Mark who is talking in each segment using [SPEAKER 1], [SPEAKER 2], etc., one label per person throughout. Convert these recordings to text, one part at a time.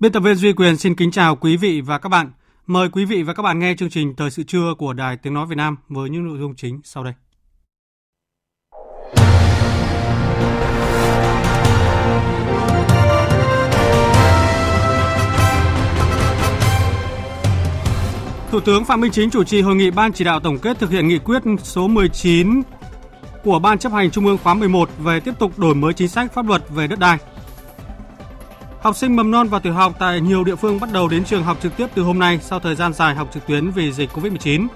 [SPEAKER 1] Biên tập viên Duy Quyền xin kính chào quý vị và các bạn. Mời quý vị và các bạn nghe chương trình Thời sự trưa của Đài Tiếng Nói Việt Nam với những nội dung chính sau đây. Thủ tướng Phạm Minh Chính chủ trì hội nghị Ban chỉ đạo tổng kết thực hiện nghị quyết số 19 của Ban chấp hành Trung ương khóa 11 về tiếp tục đổi mới chính sách pháp luật về đất đai. Học sinh mầm non và tiểu học tại nhiều địa phương bắt đầu đến trường học trực tiếp từ hôm nay sau thời gian dài học trực tuyến vì dịch Covid-19.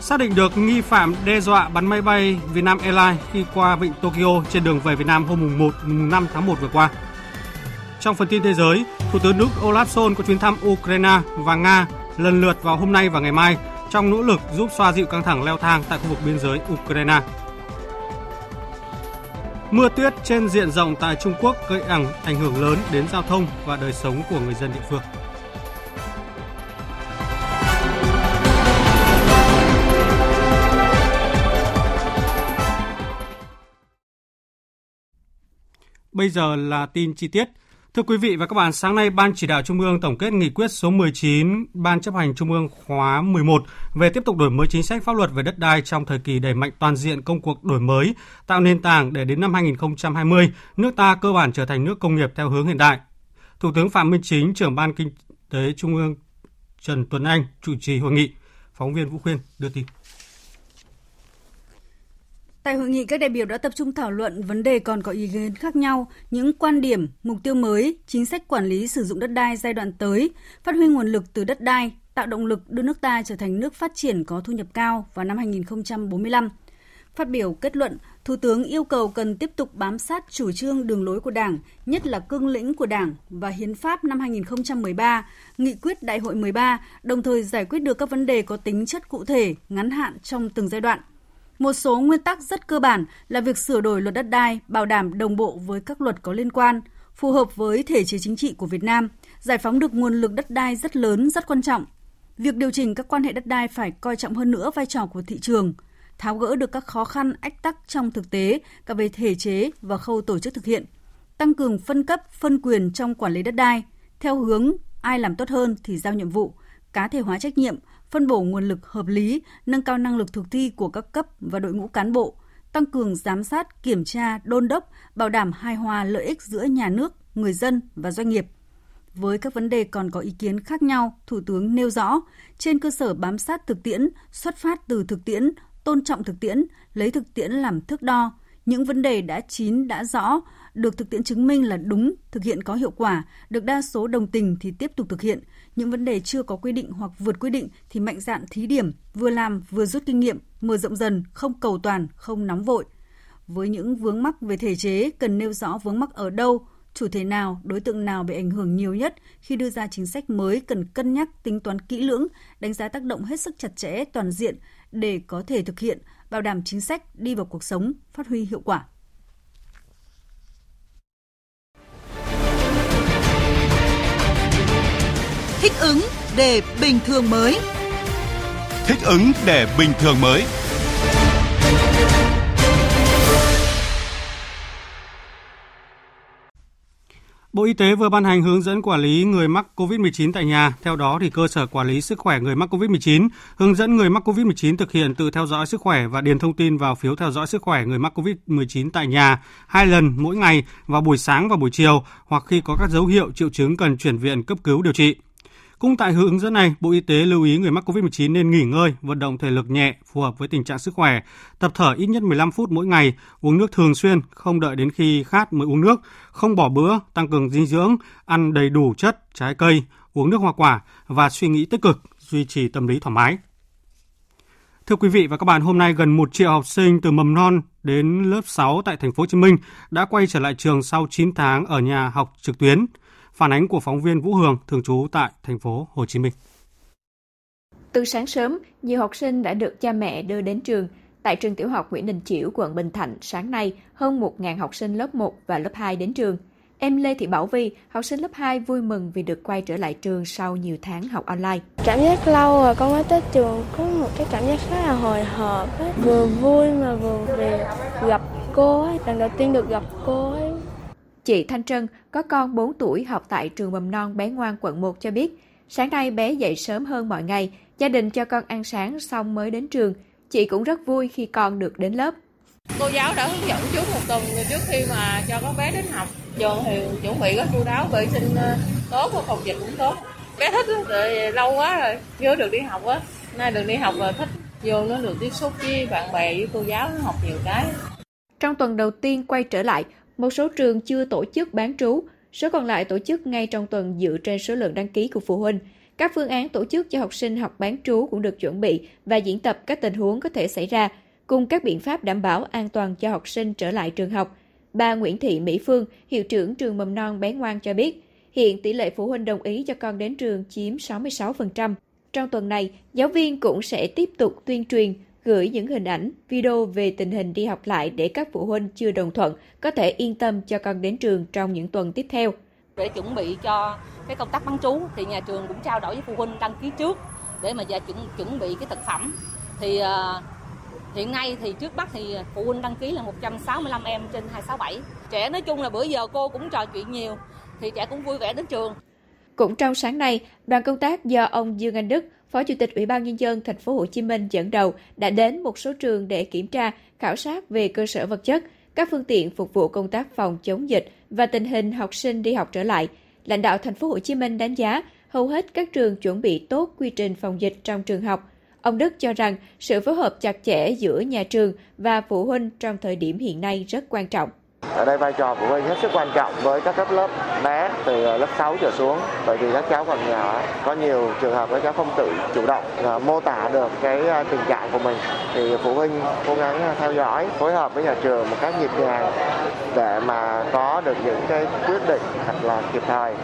[SPEAKER 1] Xác định được nghi phạm đe dọa bắn máy bay Vietnam Airlines khi qua vịnh Tokyo trên đường về Việt Nam hôm 1 5 tháng 1 vừa qua. Trong phần tin thế giới, Thủ tướng Đức Olaf Scholz có chuyến thăm Ukraine và Nga lần lượt vào hôm nay và ngày mai trong nỗ lực giúp xoa dịu căng thẳng leo thang tại khu vực biên giới Ukraine. Mưa tuyết trên diện rộng tại Trung Quốc gây ảnh ảnh hưởng lớn đến giao thông và đời sống của người dân địa phương. Bây giờ là tin chi tiết. Thưa quý vị và các bạn, sáng nay Ban chỉ đạo Trung ương tổng kết nghị quyết số 19 Ban chấp hành Trung ương khóa 11 về tiếp tục đổi mới chính sách pháp luật về đất đai trong thời kỳ đẩy mạnh toàn diện công cuộc đổi mới, tạo nền tảng để đến năm 2020, nước ta cơ bản trở thành nước công nghiệp theo hướng hiện đại. Thủ tướng Phạm Minh Chính, trưởng Ban Kinh tế Trung ương Trần Tuấn Anh chủ trì hội nghị. Phóng viên Vũ Khuyên đưa tin.
[SPEAKER 2] Tại hội nghị, các đại biểu đã tập trung thảo luận vấn đề còn có ý kiến khác nhau, những quan điểm, mục tiêu mới, chính sách quản lý sử dụng đất đai giai đoạn tới, phát huy nguồn lực từ đất đai, tạo động lực đưa nước ta trở thành nước phát triển có thu nhập cao vào năm 2045. Phát biểu kết luận, Thủ tướng yêu cầu cần tiếp tục bám sát chủ trương đường lối của Đảng, nhất là cương lĩnh của Đảng và Hiến pháp năm 2013, Nghị quyết Đại hội 13, đồng thời giải quyết được các vấn đề có tính chất cụ thể, ngắn hạn trong từng giai đoạn – một số nguyên tắc rất cơ bản là việc sửa đổi luật đất đai bảo đảm đồng bộ với các luật có liên quan, phù hợp với thể chế chính trị của Việt Nam, giải phóng được nguồn lực đất đai rất lớn, rất quan trọng. Việc điều chỉnh các quan hệ đất đai phải coi trọng hơn nữa vai trò của thị trường, tháo gỡ được các khó khăn ách tắc trong thực tế cả về thể chế và khâu tổ chức thực hiện, tăng cường phân cấp, phân quyền trong quản lý đất đai theo hướng ai làm tốt hơn thì giao nhiệm vụ, cá thể hóa trách nhiệm, phân bổ nguồn lực hợp lý, nâng cao năng lực thực thi của các cấp và đội ngũ cán bộ, tăng cường giám sát, kiểm tra, đôn đốc, bảo đảm hài hòa lợi ích giữa nhà nước, người dân và doanh nghiệp. Với các vấn đề còn có ý kiến khác nhau, Thủ tướng nêu rõ, trên cơ sở bám sát thực tiễn, xuất phát từ thực tiễn, tôn trọng thực tiễn, lấy thực tiễn làm thước đo, những vấn đề đã chín đã rõ, được thực tiễn chứng minh là đúng, thực hiện có hiệu quả, được đa số đồng tình thì tiếp tục thực hiện. Những vấn đề chưa có quy định hoặc vượt quy định thì mạnh dạn thí điểm, vừa làm vừa rút kinh nghiệm, mở rộng dần, không cầu toàn, không nóng vội. Với những vướng mắc về thể chế, cần nêu rõ vướng mắc ở đâu, chủ thể nào, đối tượng nào bị ảnh hưởng nhiều nhất khi đưa ra chính sách mới cần cân nhắc tính toán kỹ lưỡng, đánh giá tác động hết sức chặt chẽ, toàn diện để có thể thực hiện, bảo đảm chính sách đi vào cuộc sống, phát huy hiệu quả.
[SPEAKER 3] Thích ứng để bình thường mới.
[SPEAKER 4] Thích ứng để bình thường mới.
[SPEAKER 1] Bộ Y tế vừa ban hành hướng dẫn quản lý người mắc COVID-19 tại nhà. Theo đó, thì cơ sở quản lý sức khỏe người mắc COVID-19 hướng dẫn người mắc COVID-19 thực hiện tự theo dõi sức khỏe và điền thông tin vào phiếu theo dõi sức khỏe người mắc COVID-19 tại nhà hai lần mỗi ngày vào buổi sáng và buổi chiều hoặc khi có các dấu hiệu triệu chứng cần chuyển viện cấp cứu điều trị. Cũng tại hướng dẫn này, Bộ Y tế lưu ý người mắc COVID-19 nên nghỉ ngơi, vận động thể lực nhẹ phù hợp với tình trạng sức khỏe, tập thở ít nhất 15 phút mỗi ngày, uống nước thường xuyên, không đợi đến khi khát mới uống nước, không bỏ bữa, tăng cường dinh dưỡng, ăn đầy đủ chất, trái cây, uống nước hoa quả và suy nghĩ tích cực, duy trì tâm lý thoải mái. Thưa quý vị và các bạn, hôm nay gần 1 triệu học sinh từ mầm non đến lớp 6 tại thành phố Hồ Chí Minh đã quay trở lại trường sau 9 tháng ở nhà học trực tuyến. Phản ánh của phóng viên Vũ Hường thường trú tại thành phố Hồ Chí Minh.
[SPEAKER 5] Từ sáng sớm, nhiều học sinh đã được cha mẹ đưa đến trường. Tại trường tiểu học Nguyễn Đình Chiểu, quận Bình Thạnh, sáng nay, hơn 1.000 học sinh lớp 1 và lớp 2 đến trường. Em Lê Thị Bảo Vi, học sinh lớp 2 vui mừng vì được quay trở lại trường sau nhiều tháng học online.
[SPEAKER 6] Cảm giác lâu rồi con mới tới trường có một cái cảm giác khá là hồi hộp ấy. Vừa vui mà vừa về gặp cô ấy, lần đầu tiên được gặp cô ấy.
[SPEAKER 5] Chị Thanh Trân có con 4 tuổi học tại trường mầm non bé ngoan quận 1 cho biết, sáng nay bé dậy sớm hơn mọi ngày, gia đình cho con ăn sáng xong mới đến trường. Chị cũng rất vui khi con được đến lớp.
[SPEAKER 7] Cô giáo đã hướng dẫn trước một tuần trước khi mà cho con bé đến học. Trường thì chuẩn bị rất chu đáo, vệ sinh ờ, tốt và phòng dịch cũng tốt. Bé thích rồi lâu quá rồi, chưa được đi học á. Nay được đi học rồi thích vô nó được tiếp xúc với bạn bè với cô giáo học nhiều cái.
[SPEAKER 5] Trong tuần đầu tiên quay trở lại, một số trường chưa tổ chức bán trú, số còn lại tổ chức ngay trong tuần dựa trên số lượng đăng ký của phụ huynh. Các phương án tổ chức cho học sinh học bán trú cũng được chuẩn bị và diễn tập các tình huống có thể xảy ra, cùng các biện pháp đảm bảo an toàn cho học sinh trở lại trường học. Bà Nguyễn Thị Mỹ Phương, hiệu trưởng trường mầm non bé ngoan cho biết, hiện tỷ lệ phụ huynh đồng ý cho con đến trường chiếm 66%. Trong tuần này, giáo viên cũng sẽ tiếp tục tuyên truyền, gửi những hình ảnh, video về tình hình đi học lại để các phụ huynh chưa đồng thuận có thể yên tâm cho con đến trường trong những tuần tiếp theo.
[SPEAKER 8] Để chuẩn bị cho cái công tác bán trú thì nhà trường cũng trao đổi với phụ huynh đăng ký trước để mà chuẩn chuẩn bị cái thực phẩm. Thì uh, hiện nay thì trước Bắc thì phụ huynh đăng ký là 165 em trên 267. Trẻ nói chung là bữa giờ cô cũng trò chuyện nhiều thì trẻ cũng vui vẻ đến trường.
[SPEAKER 5] Cũng trong sáng nay, đoàn công tác do ông Dương Anh Đức, Phó Chủ tịch Ủy ban nhân dân thành phố Hồ Chí Minh dẫn đầu đã đến một số trường để kiểm tra, khảo sát về cơ sở vật chất, các phương tiện phục vụ công tác phòng chống dịch và tình hình học sinh đi học trở lại. Lãnh đạo thành phố Hồ Chí Minh đánh giá hầu hết các trường chuẩn bị tốt quy trình phòng dịch trong trường học. Ông Đức cho rằng sự phối hợp chặt chẽ giữa nhà trường và phụ huynh trong thời điểm hiện nay rất quan trọng.
[SPEAKER 9] Ở đây vai trò phụ huynh hết sức quan trọng với các cấp lớp bé từ ờ, lớp 6 trở xuống. Bởi vì các cháu còn nhỏ, có nhiều trường hợp các cháu không tự chủ động ờ, mô tả được cái ờ, tình trạng của mình. Thì phụ huynh cố gắng theo dõi, phối hợp với nhà trường một cách nhịp nhàng để mà có được những cái quyết định thật là kịp thời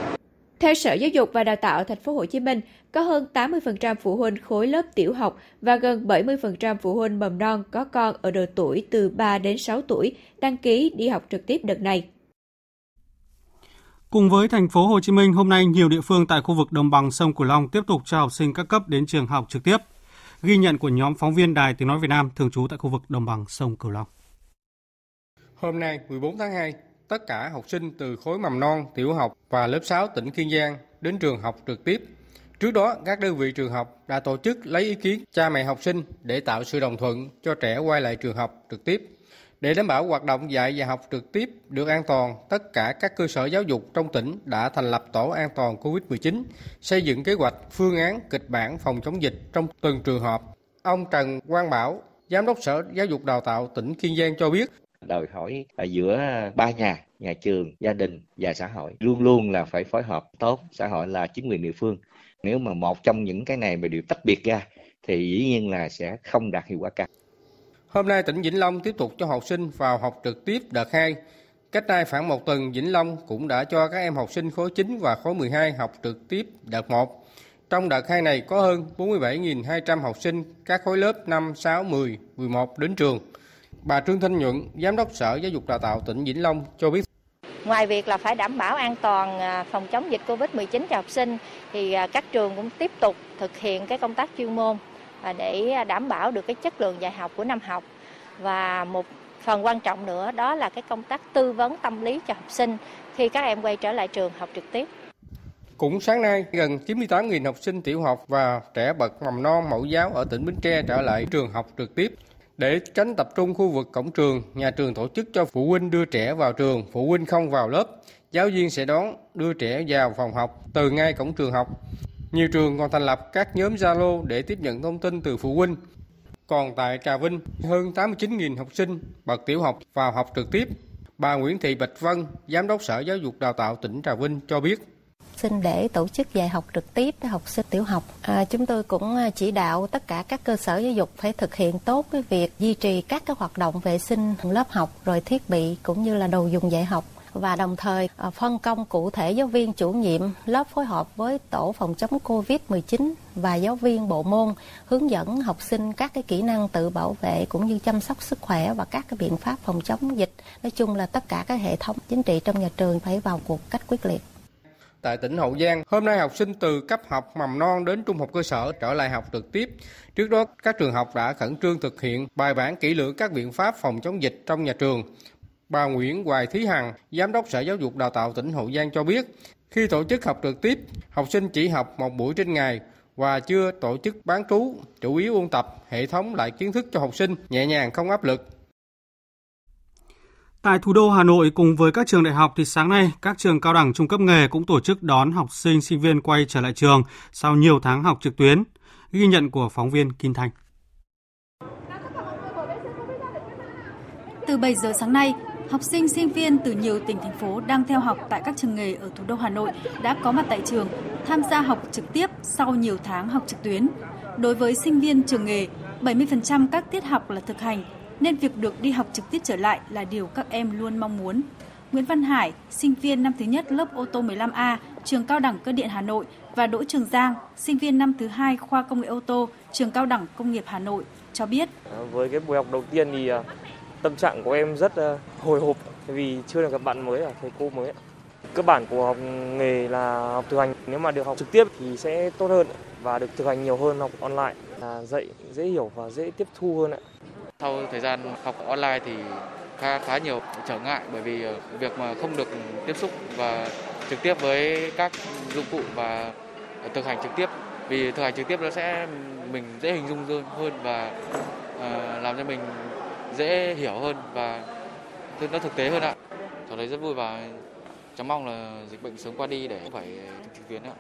[SPEAKER 5] theo Sở Giáo dục và Đào tạo Thành phố Hồ Chí Minh, có hơn 80% phụ huynh khối lớp tiểu học và gần 70% phụ huynh mầm non có con ở độ tuổi từ 3 đến 6 tuổi đăng ký đi học trực tiếp đợt này.
[SPEAKER 1] Cùng với thành phố Hồ Chí Minh, hôm nay nhiều địa phương tại khu vực đồng bằng sông Cửu Long tiếp tục cho học sinh các cấp đến trường học trực tiếp. Ghi nhận của nhóm phóng viên Đài Tiếng nói Việt Nam thường trú tại khu vực đồng bằng sông Cửu Long.
[SPEAKER 10] Hôm nay 14 tháng 2, tất cả học sinh từ khối mầm non, tiểu học và lớp 6 tỉnh Kiên Giang đến trường học trực tiếp. Trước đó, các đơn vị trường học đã tổ chức lấy ý kiến cha mẹ học sinh để tạo sự đồng thuận cho trẻ quay lại trường học trực tiếp. Để đảm bảo hoạt động dạy và học trực tiếp được an toàn, tất cả các cơ sở giáo dục trong tỉnh đã thành lập tổ an toàn COVID-19, xây dựng kế hoạch, phương án, kịch bản phòng chống dịch trong từng trường hợp. Ông Trần Quang Bảo, Giám đốc Sở Giáo dục Đào tạo tỉnh Kiên Giang cho biết,
[SPEAKER 11] đòi hỏi ở giữa ba nhà nhà trường gia đình và xã hội luôn luôn là phải phối hợp tốt xã hội là chính quyền địa phương nếu mà một trong những cái này mà đều tách biệt ra thì dĩ nhiên là sẽ không đạt hiệu quả cao
[SPEAKER 10] Hôm nay tỉnh Vĩnh Long tiếp tục cho học sinh vào học trực tiếp đợt 2. Cách đây khoảng một tuần, Vĩnh Long cũng đã cho các em học sinh khối 9 và khối 12 học trực tiếp đợt 1. Trong đợt 2 này có hơn 47.200 học sinh các khối lớp 5, 6, 10, 11 đến trường. Bà Trương Thanh Nhuận, Giám đốc Sở Giáo dục Đào tạo tỉnh Vĩnh Long cho biết.
[SPEAKER 12] Ngoài việc là phải đảm bảo an toàn à, phòng chống dịch Covid-19 cho học sinh thì à, các trường cũng tiếp tục thực hiện cái công tác chuyên môn à, để đảm bảo được cái chất lượng dạy học của năm học và một phần quan trọng nữa đó là cái công tác tư vấn tâm lý cho học sinh khi các em quay trở lại trường học trực tiếp.
[SPEAKER 10] Cũng sáng nay, gần 98.000 học sinh tiểu học và trẻ bậc mầm non mẫu giáo ở tỉnh Bến Tre trở lại trường học trực tiếp. Để tránh tập trung khu vực cổng trường, nhà trường tổ chức cho phụ huynh đưa trẻ vào trường, phụ huynh không vào lớp. Giáo viên sẽ đón đưa trẻ vào phòng học từ ngay cổng trường học. Nhiều trường còn thành lập các nhóm Zalo để tiếp nhận thông tin từ phụ huynh. Còn tại Trà Vinh, hơn 89.000 học sinh bậc tiểu học vào học trực tiếp. Bà Nguyễn Thị Bạch Vân, Giám đốc Sở Giáo dục Đào tạo tỉnh Trà Vinh cho biết
[SPEAKER 13] sinh để tổ chức dạy học trực tiếp cho học sinh tiểu học. À, chúng tôi cũng à, chỉ đạo tất cả các cơ sở giáo dục phải thực hiện tốt cái việc duy trì các cái hoạt động vệ sinh lớp học rồi thiết bị cũng như là đồ dùng dạy học và đồng thời à, phân công cụ thể giáo viên chủ nhiệm lớp phối hợp với tổ phòng chống Covid-19 và giáo viên bộ môn hướng dẫn học sinh các cái kỹ năng tự bảo vệ cũng như chăm sóc sức khỏe và các cái biện pháp phòng chống dịch. Nói chung là tất cả các hệ thống chính trị trong nhà trường phải vào cuộc cách quyết liệt.
[SPEAKER 10] Tại tỉnh Hậu Giang, hôm nay học sinh từ cấp học mầm non đến trung học cơ sở trở lại học trực tiếp. Trước đó, các trường học đã khẩn trương thực hiện bài bản kỹ lưỡng các biện pháp phòng chống dịch trong nhà trường. Bà Nguyễn Hoài Thí Hằng, Giám đốc Sở Giáo dục Đào tạo tỉnh Hậu Giang cho biết, khi tổ chức học trực tiếp, học sinh chỉ học một buổi trên ngày và chưa tổ chức bán trú, chủ yếu ôn tập, hệ thống lại kiến thức cho học sinh, nhẹ nhàng không áp lực.
[SPEAKER 1] Tại thủ đô Hà Nội cùng với các trường đại học thì sáng nay các trường cao đẳng trung cấp nghề cũng tổ chức đón học sinh sinh viên quay trở lại trường sau nhiều tháng học trực tuyến. Ghi nhận của phóng viên Kim Thanh.
[SPEAKER 14] Từ 7 giờ sáng nay, học sinh sinh viên từ nhiều tỉnh thành phố đang theo học tại các trường nghề ở thủ đô Hà Nội đã có mặt tại trường tham gia học trực tiếp sau nhiều tháng học trực tuyến. Đối với sinh viên trường nghề, 70% các tiết học là thực hành nên việc được đi học trực tiếp trở lại là điều các em luôn mong muốn. Nguyễn Văn Hải, sinh viên năm thứ nhất lớp ô tô 15A, trường cao đẳng cơ điện Hà Nội và Đỗ Trường Giang, sinh viên năm thứ hai khoa công nghệ ô tô, trường cao đẳng công nghiệp Hà Nội cho biết.
[SPEAKER 15] À, với cái buổi học đầu tiên thì à, tâm trạng của em rất à, hồi hộp vì chưa được gặp bạn mới ở thầy cô mới. Cơ bản của học nghề là học thực hành. Nếu mà được học trực tiếp thì sẽ tốt hơn và được thực hành nhiều hơn học online là dạy dễ hiểu và dễ tiếp thu hơn ạ.
[SPEAKER 16] Sau thời gian học online thì khá khá nhiều trở ngại bởi vì ờ, việc mà không được tiếp xúc và trực tiếp với các dụng cụ và thực hành trực tiếp vì thực hành trực tiếp nó sẽ mình dễ hình dung hơn và uh, làm cho mình dễ hiểu hơn và nó thực tế hơn ạ. Cháu thấy rất vui và cháu mong là dịch bệnh sớm qua đi để không phải trực tuyến ạ.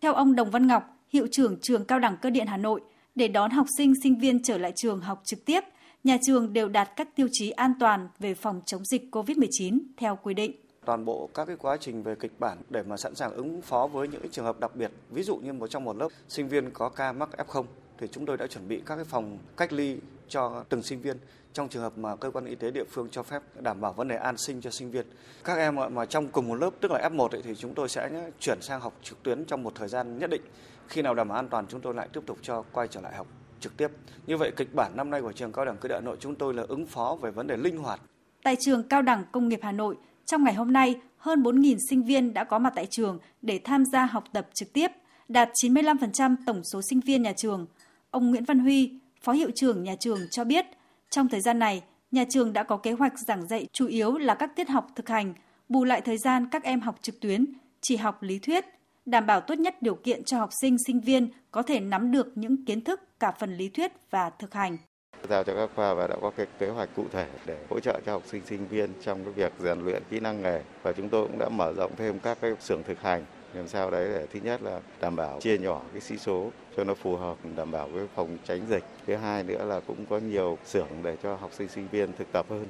[SPEAKER 14] Theo ông Đồng Văn Ngọc, hiệu trưởng trường Cao đẳng Cơ điện Hà Nội, để đón học sinh sinh viên trở lại trường học trực tiếp, nhà trường đều đạt các tiêu chí an toàn về phòng chống dịch COVID-19 theo quy định
[SPEAKER 17] toàn bộ các cái quá trình về kịch bản để mà sẵn sàng ứng phó với những trường hợp đặc biệt ví dụ như một trong một lớp sinh viên có ca mắc F0 thì chúng tôi đã chuẩn bị các cái phòng cách ly cho từng sinh viên trong trường hợp mà cơ quan y tế địa phương cho phép đảm bảo vấn đề an sinh cho sinh viên. Các em mà trong cùng một lớp tức là F1 thì chúng tôi sẽ chuyển sang học trực tuyến trong một thời gian nhất định. Khi nào đảm bảo an toàn chúng tôi lại tiếp tục cho quay trở lại học trực tiếp. Như vậy kịch bản năm nay của trường Cao đẳng Cơ đại Hà Nội chúng tôi là ứng phó về vấn đề linh hoạt.
[SPEAKER 14] Tại trường Cao đẳng Công nghiệp Hà Nội, trong ngày hôm nay, hơn 4.000 sinh viên đã có mặt tại trường để tham gia học tập trực tiếp, đạt 95% tổng số sinh viên nhà trường. Ông Nguyễn Văn Huy, Phó Hiệu trưởng nhà trường cho biết, trong thời gian này, nhà trường đã có kế hoạch giảng dạy chủ yếu là các tiết học thực hành, bù lại thời gian các em học trực tuyến, chỉ học lý thuyết, đảm bảo tốt nhất điều kiện cho học sinh, sinh viên có thể nắm được những kiến thức cả phần lý thuyết và thực hành.
[SPEAKER 18] Giao cho các khoa và đã có cái kế hoạch cụ thể để hỗ trợ cho học sinh sinh viên trong cái việc rèn luyện kỹ năng nghề. Và chúng tôi cũng đã mở rộng thêm các cái xưởng thực hành làm sao đấy để thứ nhất là đảm bảo chia nhỏ cái sĩ số cho nó phù hợp đảm bảo cái phòng tránh dịch. Thứ hai nữa là cũng có nhiều xưởng để cho học sinh sinh viên thực tập hơn.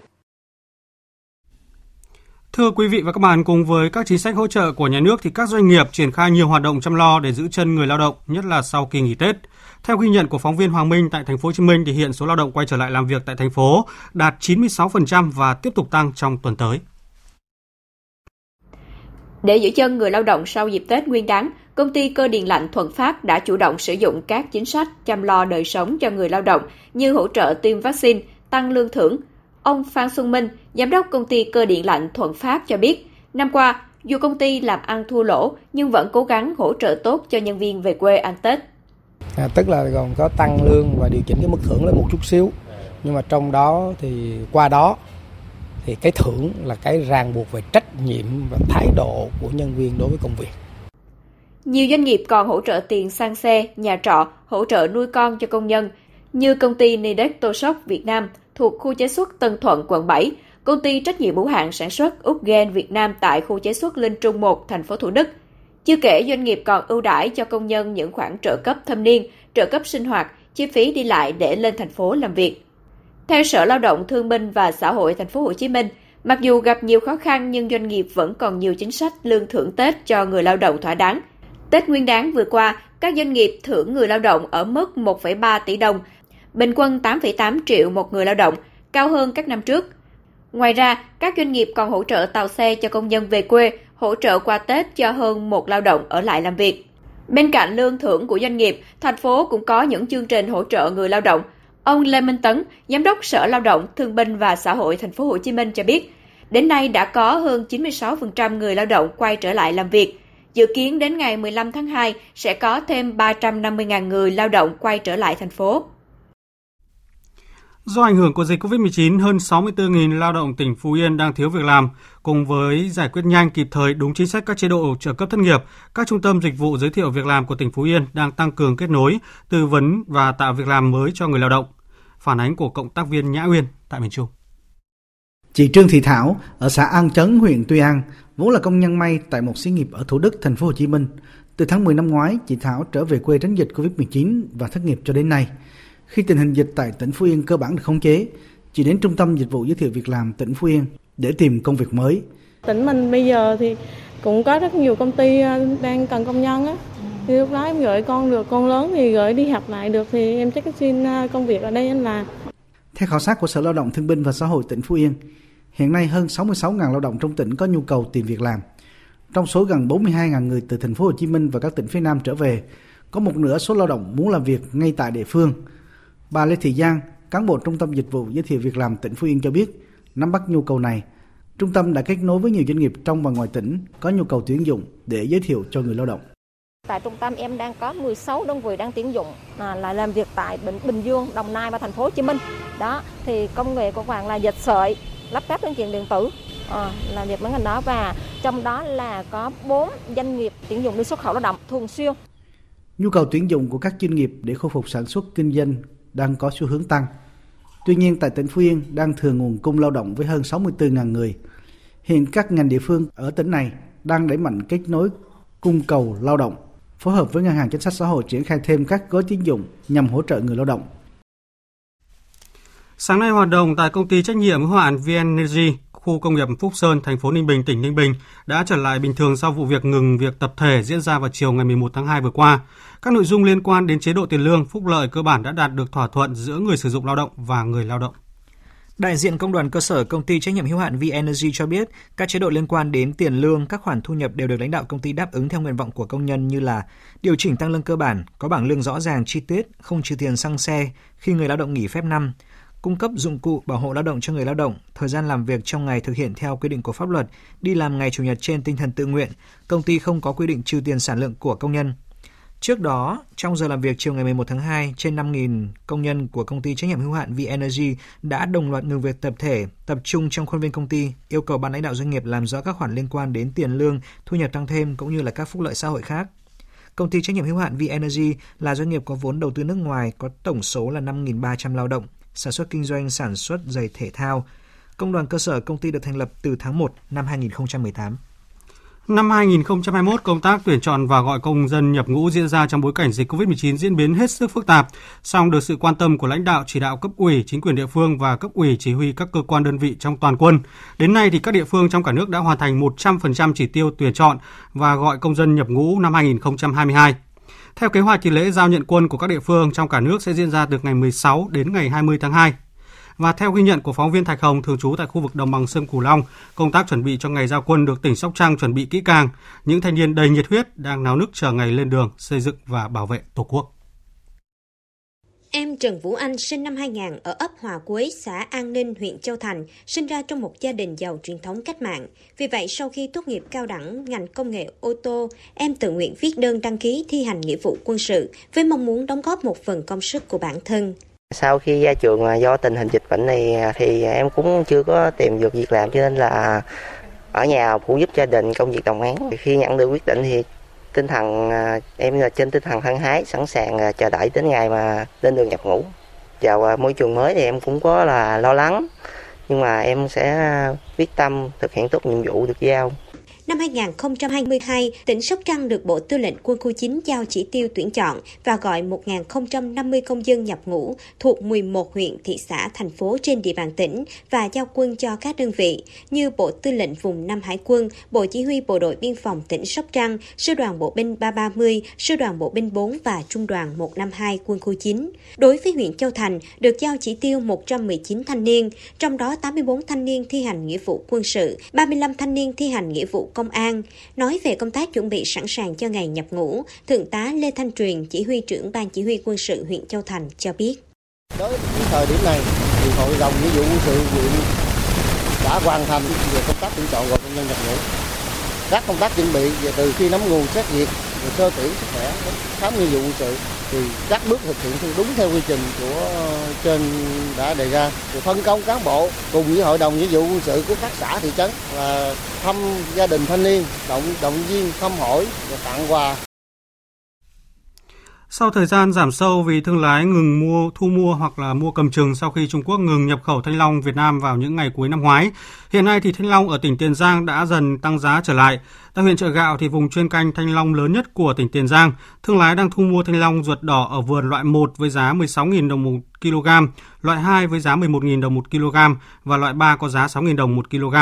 [SPEAKER 1] Thưa quý vị và các bạn, cùng với các chính sách hỗ trợ của nhà nước thì các doanh nghiệp triển khai nhiều hoạt động chăm lo để giữ chân người lao động, nhất là sau kỳ nghỉ Tết. Theo ghi nhận của phóng viên Hoàng Minh tại thành phố Hồ Chí Minh thì hiện số lao động quay trở lại làm việc tại thành phố đạt 96% và tiếp tục tăng trong tuần tới.
[SPEAKER 5] Để giữ chân người lao động sau dịp Tết Nguyên đán, công ty cơ điện lạnh Thuận Phát đã chủ động sử dụng các chính sách chăm lo đời sống cho người lao động như hỗ trợ tiêm vaccine, tăng lương thưởng. Ông Phan Xuân Minh, giám đốc công ty cơ điện lạnh Thuận Phát cho biết, năm qua, dù công ty làm ăn thua lỗ nhưng vẫn cố gắng hỗ trợ tốt cho nhân viên về quê ăn Tết.
[SPEAKER 19] À, tức là gồm có tăng lương và điều chỉnh cái mức thưởng lên một chút xíu. Nhưng mà trong đó thì qua đó thì cái thưởng là cái ràng buộc về trách nhiệm và thái độ của nhân viên đối với công việc.
[SPEAKER 5] Nhiều doanh nghiệp còn hỗ trợ tiền sang xe, nhà trọ, hỗ trợ nuôi con cho công nhân, như công ty Nidec Toshop Việt Nam thuộc khu chế xuất Tân Thuận, quận 7, công ty trách nhiệm hữu hạn sản xuất Upgen Việt Nam tại khu chế xuất Linh Trung 1, thành phố Thủ Đức. Chưa kể doanh nghiệp còn ưu đãi cho công nhân những khoản trợ cấp thâm niên, trợ cấp sinh hoạt, chi phí đi lại để lên thành phố làm việc. Theo Sở Lao động Thương binh và Xã hội thành phố Hồ Chí Minh, mặc dù gặp nhiều khó khăn nhưng doanh nghiệp vẫn còn nhiều chính sách lương thưởng Tết cho người lao động thỏa đáng. Tết Nguyên đán vừa qua, các doanh nghiệp thưởng người lao động ở mức 1,3 tỷ đồng, bình quân 8,8 triệu một người lao động, cao hơn các năm trước. Ngoài ra, các doanh nghiệp còn hỗ trợ tàu xe cho công nhân về quê, hỗ trợ qua Tết cho hơn một lao động ở lại làm việc. Bên cạnh lương thưởng của doanh nghiệp, thành phố cũng có những chương trình hỗ trợ người lao động. Ông Lê Minh Tấn, Giám đốc Sở Lao động, Thương binh và Xã hội thành phố Hồ Chí Minh cho biết, đến nay đã có hơn 96% người lao động quay trở lại làm việc. Dự kiến đến ngày 15 tháng 2 sẽ có thêm 350.000 người lao động quay trở lại thành phố.
[SPEAKER 1] Do ảnh hưởng của dịch COVID-19, hơn 64.000 lao động tỉnh Phú Yên đang thiếu việc làm. Cùng với giải quyết nhanh kịp thời đúng chính sách các chế độ trợ cấp thất nghiệp, các trung tâm dịch vụ giới thiệu việc làm của tỉnh Phú Yên đang tăng cường kết nối, tư vấn và tạo việc làm mới cho người lao động. Phản ánh của cộng tác viên Nhã Uyên tại miền Trung.
[SPEAKER 20] Chị Trương Thị Thảo ở xã An Chấn, huyện Tuy An, vốn là công nhân may tại một xí nghiệp ở Thủ Đức, thành phố Hồ Chí Minh. Từ tháng 10 năm ngoái, chị Thảo trở về quê tránh dịch Covid-19 và thất nghiệp cho đến nay. Khi tình hình dịch tại tỉnh Phú Yên cơ bản được khống chế, chị đến Trung tâm Dịch vụ Giới thiệu Việc làm tỉnh Phú Yên để tìm công việc mới.
[SPEAKER 21] Tỉnh mình bây giờ thì cũng có rất nhiều công ty ờ, đang cần công nhân á. Thì lúc đó em gửi con được, con lớn thì gửi đi học lại được thì em chắc xin ờ, công việc ở đây em làm.
[SPEAKER 20] Theo khảo sát của Sở Lao động Thương binh và Xã hội tỉnh Phú Yên, hiện nay hơn 66.000 lao động trong tỉnh có nhu cầu tìm việc làm. Trong số gần 42.000 người từ thành phố Hồ Chí Minh và các tỉnh phía Nam trở về, có một nửa số lao động muốn làm việc ngay tại địa phương. Bà Lê Thị Giang, cán bộ Trung tâm Dịch vụ Giới thiệu Việc làm tỉnh Phú Yên cho biết, nắm bắt nhu cầu này, trung tâm đã kết nối với nhiều doanh nghiệp trong và ngoài tỉnh có nhu cầu tuyển dụng để giới thiệu cho người lao động.
[SPEAKER 22] Tại trung tâm em đang có 16 đơn vị đang tuyển dụng à, là làm việc tại Bình, Bình Dương, Đồng Nai và thành phố Hồ Chí Minh. Đó thì công nghệ của Hoàng là dệt sợi, lắp ráp linh kiện điện tử à, làm việc với ngành đó và trong đó là có 4 doanh nghiệp tuyển dụng đi xuất khẩu lao động thường xuyên.
[SPEAKER 20] Nhu cầu tuyển dụng của các doanh nghiệp để khôi phục sản xuất kinh doanh đang có xu hướng tăng. Tuy nhiên tại tỉnh Phú Yên đang thừa nguồn cung lao động với hơn 64.000 người. Hiện các ngành địa phương ở tỉnh này đang đẩy mạnh kết nối cung cầu lao động, phối hợp với Ngân hàng Chính sách Xã hội triển khai thêm các gói tín dụng nhằm hỗ trợ người lao động.
[SPEAKER 1] Sáng nay hoạt động tại công ty trách nhiệm hữu hạn VNenergy, khu công nghiệp Phúc Sơn, thành phố Ninh Bình, tỉnh Ninh Bình đã trở lại bình thường sau vụ việc ngừng việc tập thể diễn ra vào chiều ngày 11 tháng 2 vừa qua. Các nội dung liên quan đến chế độ tiền lương, phúc lợi cơ bản đã đạt được thỏa thuận giữa người sử dụng lao động và người lao động.
[SPEAKER 23] Đại diện công đoàn cơ sở công ty trách nhiệm hữu hạn V-Energy cho biết, các chế độ liên quan đến tiền lương, các khoản thu nhập đều được lãnh đạo công ty đáp ứng theo nguyện vọng của công nhân như là điều chỉnh tăng lương cơ bản, có bảng lương rõ ràng chi tiết, không trừ tiền xăng xe khi người lao động nghỉ phép năm, cung cấp dụng cụ bảo hộ lao động cho người lao động, thời gian làm việc trong ngày thực hiện theo quy định của pháp luật, đi làm ngày chủ nhật trên tinh thần tự nguyện, công ty không có quy định trừ tiền sản lượng của công nhân. Trước đó, trong giờ làm việc chiều ngày 11 tháng 2, trên 5.000 công nhân của công ty trách nhiệm hữu hạn Venergy đã đồng loạt ngừng việc tập thể, tập trung trong khuôn viên công ty, yêu cầu ban lãnh đạo doanh nghiệp làm rõ các khoản liên quan đến tiền lương, thu nhập tăng thêm cũng như là các phúc lợi xã hội khác. Công ty trách nhiệm hữu hạn Venergy là doanh nghiệp có vốn đầu tư nước ngoài có tổng số là 5.300 lao động, sản xuất kinh doanh sản xuất giày thể thao. Công đoàn cơ sở công ty được thành lập từ tháng 1 năm 2018.
[SPEAKER 1] Năm 2021, công tác tuyển chọn và gọi công dân nhập ngũ diễn ra trong bối cảnh dịch COVID-19 diễn biến hết sức phức tạp, song được sự quan tâm của lãnh đạo chỉ đạo cấp ủy, chính quyền địa phương và cấp ủy chỉ huy các cơ quan đơn vị trong toàn quân. Đến nay thì các địa phương trong cả nước đã hoàn thành 100% chỉ tiêu tuyển chọn và gọi công dân nhập ngũ năm 2022. Theo kế hoạch thì lễ giao nhận quân của các địa phương trong cả nước sẽ diễn ra từ ngày 16 đến ngày 20 tháng 2. Và theo ghi nhận của phóng viên Thạch Hồng thường trú tại khu vực đồng bằng sông Cửu Long, công tác chuẩn bị cho ngày giao quân được tỉnh Sóc Trăng chuẩn bị kỹ càng. Những thanh niên đầy nhiệt huyết đang náo nức chờ ngày lên đường xây dựng và bảo vệ Tổ quốc.
[SPEAKER 24] Em Trần Vũ Anh sinh năm 2000 ở ấp Hòa Quế, xã An Ninh, huyện Châu Thành, sinh ra trong một gia đình giàu truyền thống cách mạng. Vì vậy, sau khi tốt nghiệp cao đẳng ngành công nghệ ô tô, em tự nguyện viết đơn đăng ký thi hành nghĩa vụ quân sự với mong muốn đóng góp một phần công sức của bản thân.
[SPEAKER 25] Sau khi ra trường do tình hình dịch bệnh này thì em cũng chưa có tìm được việc làm cho nên là ở nhà phụ giúp gia đình công việc đồng áng. Khi nhận được quyết định thì tinh thần à, em là trên tinh thần hăng hái, sẵn sàng à, chờ đợi đến ngày mà lên đường nhập ngũ. Vào à, môi trường mới thì em cũng có là lo lắng, nhưng mà em sẽ quyết tâm thực hiện tốt nhiệm vụ được giao.
[SPEAKER 24] Năm 2022, tỉnh Sóc Trăng được Bộ Tư lệnh Quân khu 9 giao chỉ tiêu tuyển chọn và gọi 1.050 công dân nhập ngũ thuộc 11 huyện, thị xã, thành phố trên địa bàn tỉnh và giao quân cho các đơn vị như Bộ Tư lệnh Vùng Nam Hải quân, Bộ Chỉ huy Bộ đội Biên phòng tỉnh Sóc Trăng, Sư đoàn Bộ binh 330, Sư đoàn Bộ binh 4 và Trung đoàn 152 quân khu 9. Đối với huyện Châu Thành, được giao chỉ tiêu 119 thanh niên, trong đó 84 thanh niên thi hành nghĩa vụ quân sự, 35 thanh niên thi hành nghĩa vụ công an. Nói về công tác chuẩn bị sẵn sàng cho ngày nhập ngũ, Thượng tá Lê Thanh Truyền, chỉ huy trưởng Ban Chỉ huy quân sự huyện Châu Thành cho biết.
[SPEAKER 19] Tới thời điểm này, thì Hội đồng nghĩa vụ quân sự huyện đã hoàn thành về công tác tuyển chọn gọi công nhân nhập ngũ. Các công tác chuẩn bị về từ khi nắm nguồn xét duyệt, rồi sơ tuyển sức khỏe, khám nghi vụ quân sự thì các bước thực hiện theo đúng theo quy trình của trên đã đề ra. Thì phân công cán bộ cùng với hội đồng nghĩa vụ quân sự của các xã thị trấn là thăm gia đình thanh niên, động động viên thăm hỏi và tặng quà
[SPEAKER 1] sau thời gian giảm sâu vì thương lái ngừng mua thu mua hoặc là mua cầm chừng sau khi Trung Quốc ngừng nhập khẩu thanh long Việt Nam vào những ngày cuối năm ngoái, hiện nay thì thanh long ở tỉnh Tiền Giang đã dần tăng giá trở lại. Tại huyện Chợ Gạo thì vùng chuyên canh thanh long lớn nhất của tỉnh Tiền Giang, thương lái đang thu mua thanh long ruột đỏ ở vườn loại 1 với giá 16.000 đồng một kg, loại 2 với giá 11.000 đồng một kg và loại 3 có giá 6.000 đồng một kg.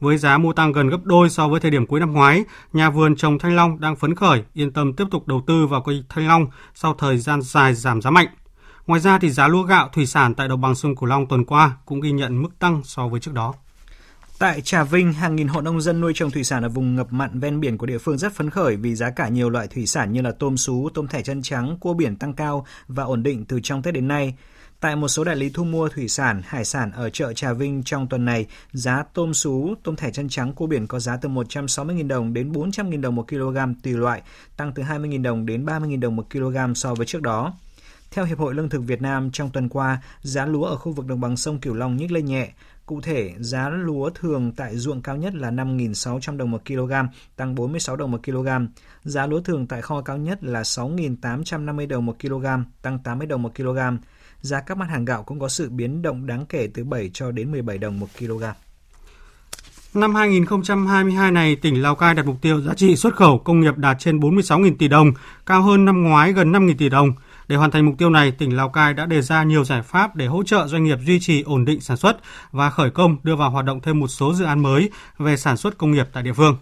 [SPEAKER 1] Với giá mua tăng gần gấp đôi so với thời điểm cuối năm ngoái, nhà vườn trồng thanh long đang phấn khởi, yên tâm tiếp tục đầu tư vào cây thanh long sau thời gian dài giảm giá mạnh. Ngoài ra thì giá lúa gạo thủy sản tại đồng bằng sông Cửu Long tuần qua cũng ghi nhận mức tăng so với trước đó.
[SPEAKER 23] Tại Trà Vinh, hàng nghìn hộ nông dân nuôi trồng thủy sản ở vùng ngập mặn ven biển của địa phương rất phấn khởi vì giá cả nhiều loại thủy sản như là tôm sú, tôm thẻ chân trắng, cua biển tăng cao và ổn định từ trong Tết đến nay. Tại một số đại lý thu mua thủy sản, hải sản ở chợ Trà Vinh trong tuần này, giá tôm sú, tôm thẻ chân trắng cua biển có giá từ 160.000 đồng đến 400.000 đồng một kg tùy loại, tăng từ 20.000 đồng đến 30.000 đồng một kg so với trước đó. Theo Hiệp hội Lương thực Việt Nam, trong tuần qua, giá lúa ở khu vực đồng bằng sông Cửu Long nhích lên nhẹ. Cụ thể, giá lúa thường tại ruộng cao nhất là 5.600 đồng một kg, tăng 46 đồng một kg. Giá lúa thường tại kho cao nhất là 6.850 đồng một kg, tăng 80 đồng một kg giá các mặt hàng gạo cũng có sự biến động đáng kể từ 7 cho đến 17 đồng một kg.
[SPEAKER 1] Năm 2022 này, tỉnh Lào Cai đặt mục tiêu giá trị xuất khẩu công nghiệp đạt trên 46.000 tỷ đồng, cao hơn năm ngoái gần 5.000 tỷ đồng. Để hoàn thành mục tiêu này, tỉnh Lào Cai đã đề ra nhiều giải pháp để hỗ trợ doanh nghiệp duy trì ổn định sản xuất và khởi công đưa vào hoạt động thêm một số dự án mới về sản xuất công nghiệp tại địa phương.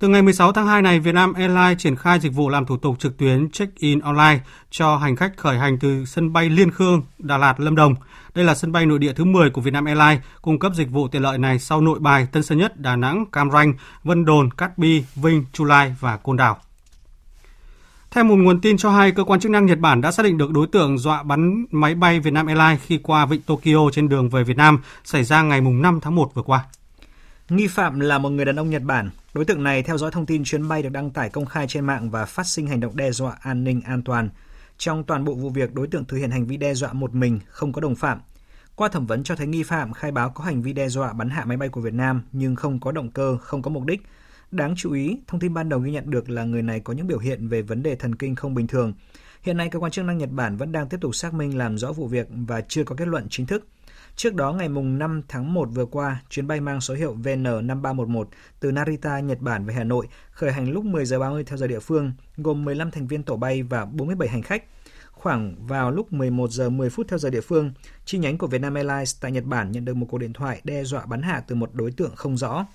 [SPEAKER 1] Từ ngày 16 tháng 2 này, Vietnam Airlines triển khai dịch vụ làm thủ tục trực tuyến check-in online cho hành khách khởi hành từ sân bay Liên Khương, Đà Lạt, Lâm Đồng. Đây là sân bay nội địa thứ 10 của Vietnam Airlines, cung cấp dịch vụ tiện lợi này sau Nội Bài, Tân Sơn Nhất, Đà Nẵng, Cam Ranh, Vân Đồn, Cát Bi, Vinh, Chu Lai và Côn Đảo. Theo một nguồn tin cho hay, cơ quan chức năng Nhật Bản đã xác định được đối tượng dọa bắn máy bay Vietnam Airlines khi qua vịnh Tokyo trên đường về Việt Nam xảy ra ngày 5 tháng 1 vừa qua.
[SPEAKER 23] Nghi phạm là một người đàn ông Nhật Bản. Đối tượng này theo dõi thông tin chuyến bay được đăng tải công khai trên mạng và phát sinh hành động đe dọa an ninh an toàn. Trong toàn bộ vụ việc, đối tượng thực hiện hành vi đe dọa một mình, không có đồng phạm. Qua thẩm vấn cho thấy nghi phạm khai báo có hành vi đe dọa bắn hạ máy bay của Việt Nam nhưng không có động cơ, không có mục đích. Đáng chú ý, thông tin ban đầu ghi nhận được là người này có những biểu hiện về vấn đề thần kinh không bình thường. Hiện nay, cơ quan chức năng Nhật Bản vẫn đang tiếp tục xác minh làm rõ vụ việc và chưa có kết luận chính thức. Trước đó, ngày 5 tháng 1 vừa qua, chuyến bay mang số hiệu VN5311 từ Narita, Nhật Bản về Hà Nội khởi hành lúc 10 giờ 30 theo giờ địa phương, gồm 15 thành viên tổ bay và 47 hành khách. Khoảng vào lúc 11 giờ 10 phút theo giờ địa phương, chi nhánh của Vietnam Airlines tại Nhật Bản nhận được một cuộc điện thoại đe dọa bắn hạ từ một đối tượng không rõ.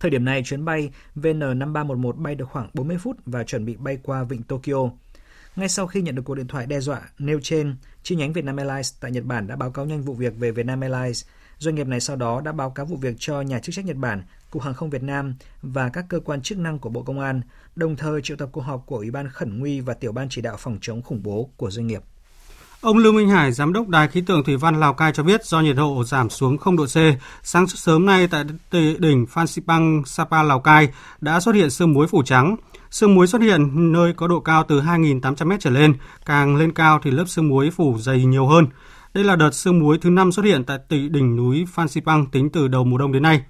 [SPEAKER 23] Thời điểm này, chuyến bay VN5311 bay được khoảng 40 phút và chuẩn bị bay qua vịnh Tokyo. Ngay sau khi nhận được cuộc điện thoại đe dọa nêu trên, chi nhánh Vietnam Airlines tại Nhật Bản đã báo cáo nhanh vụ việc về Vietnam Airlines. Doanh nghiệp này sau đó đã báo cáo vụ việc cho nhà chức trách Nhật Bản, Cục Hàng không Việt Nam và các cơ quan chức năng của Bộ Công an, đồng thời triệu tập cuộc họp của Ủy ban Khẩn nguy và Tiểu ban chỉ đạo phòng chống khủng bố của doanh nghiệp.
[SPEAKER 1] Ông Lưu Minh Hải, Giám đốc Đài khí tượng Thủy văn Lào Cai cho biết do nhiệt độ giảm xuống 0 độ C, sáng sớm nay tại đỉnh Phan Xipang, Sapa, Lào Cai đã xuất hiện sương muối phủ trắng. Sương muối xuất hiện nơi có độ cao từ 2.800m trở lên, càng lên cao thì lớp sương muối phủ dày nhiều hơn. Đây là đợt sương muối thứ năm xuất hiện tại đỉnh núi Phan Xipang tính từ đầu mùa đông đến nay.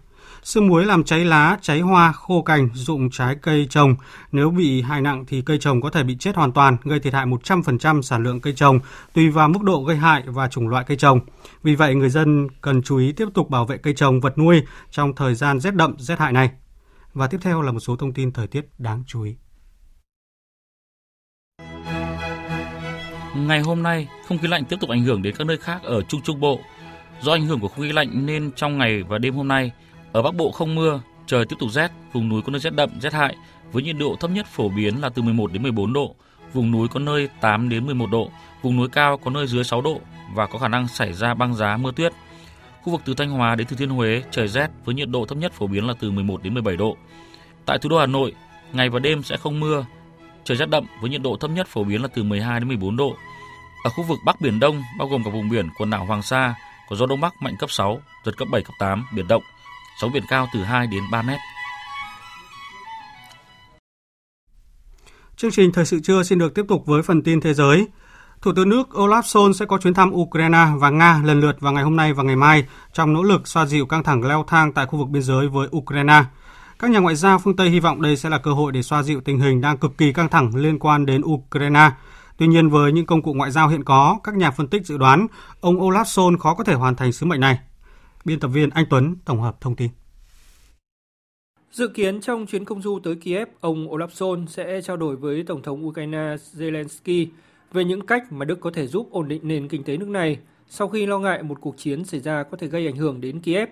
[SPEAKER 1] Sương muối làm cháy lá, cháy hoa, khô cành, rụng trái cây trồng. Nếu bị hại nặng thì cây trồng có thể bị chết hoàn toàn, gây thiệt hại 100% sản lượng cây trồng, tùy vào mức độ gây hại và chủng loại cây trồng. Vì vậy, người dân cần chú ý tiếp tục bảo vệ cây trồng, vật nuôi trong thời gian rét đậm, rét hại này. Và tiếp theo là một số thông tin thời tiết đáng chú ý.
[SPEAKER 26] Ngày hôm nay, không khí lạnh tiếp tục ảnh hưởng đến các nơi khác ở Trung Trung Bộ. Do ảnh hưởng của không khí lạnh nên trong ngày và đêm hôm nay, ở Bắc Bộ không mưa, trời tiếp tục rét, vùng núi có nơi rét đậm, rét hại với nhiệt độ thấp nhất phổ biến là từ 11 đến 14 độ, vùng núi có nơi 8 đến 11 độ, vùng núi cao có nơi dưới 6 độ và có khả năng xảy ra băng giá mưa tuyết. Khu vực từ Thanh Hóa đến Thừa Thiên Huế trời rét với nhiệt độ thấp nhất phổ biến là từ 11 đến 17 độ. Tại thủ đô Hà Nội, ngày và đêm sẽ không mưa, trời rét đậm với nhiệt độ thấp nhất phổ biến là từ 12 đến 14 độ. Ở khu vực Bắc Biển Đông, bao gồm cả vùng biển quần đảo Hoàng Sa, có gió đông bắc mạnh cấp 6, giật cấp 7, cấp 8, biển động. Sóng biển cao từ 2 đến 3 mét.
[SPEAKER 1] Chương trình Thời sự trưa xin được tiếp tục với phần tin thế giới. Thủ tướng nước Olaf Scholz sẽ có chuyến thăm Ukraine và Nga lần lượt vào ngày hôm nay và ngày mai trong nỗ lực xoa dịu căng thẳng leo thang tại khu vực biên giới với Ukraine. Các nhà ngoại giao phương Tây hy vọng đây sẽ là cơ hội để xoa dịu tình hình đang cực kỳ căng thẳng liên quan đến Ukraine. Tuy nhiên với những công cụ ngoại giao hiện có, các nhà phân tích dự đoán ông Olaf Scholz khó có thể hoàn thành sứ mệnh này. Biên tập viên Anh Tuấn tổng hợp thông tin.
[SPEAKER 27] Dự kiến trong chuyến công du tới Kiev, ông Olaf Scholz sẽ trao đổi với Tổng thống Ukraine Zelensky về những cách mà Đức có thể giúp ổn định nền kinh tế nước này sau khi lo ngại một cuộc chiến xảy ra có thể gây ảnh hưởng đến Kiev.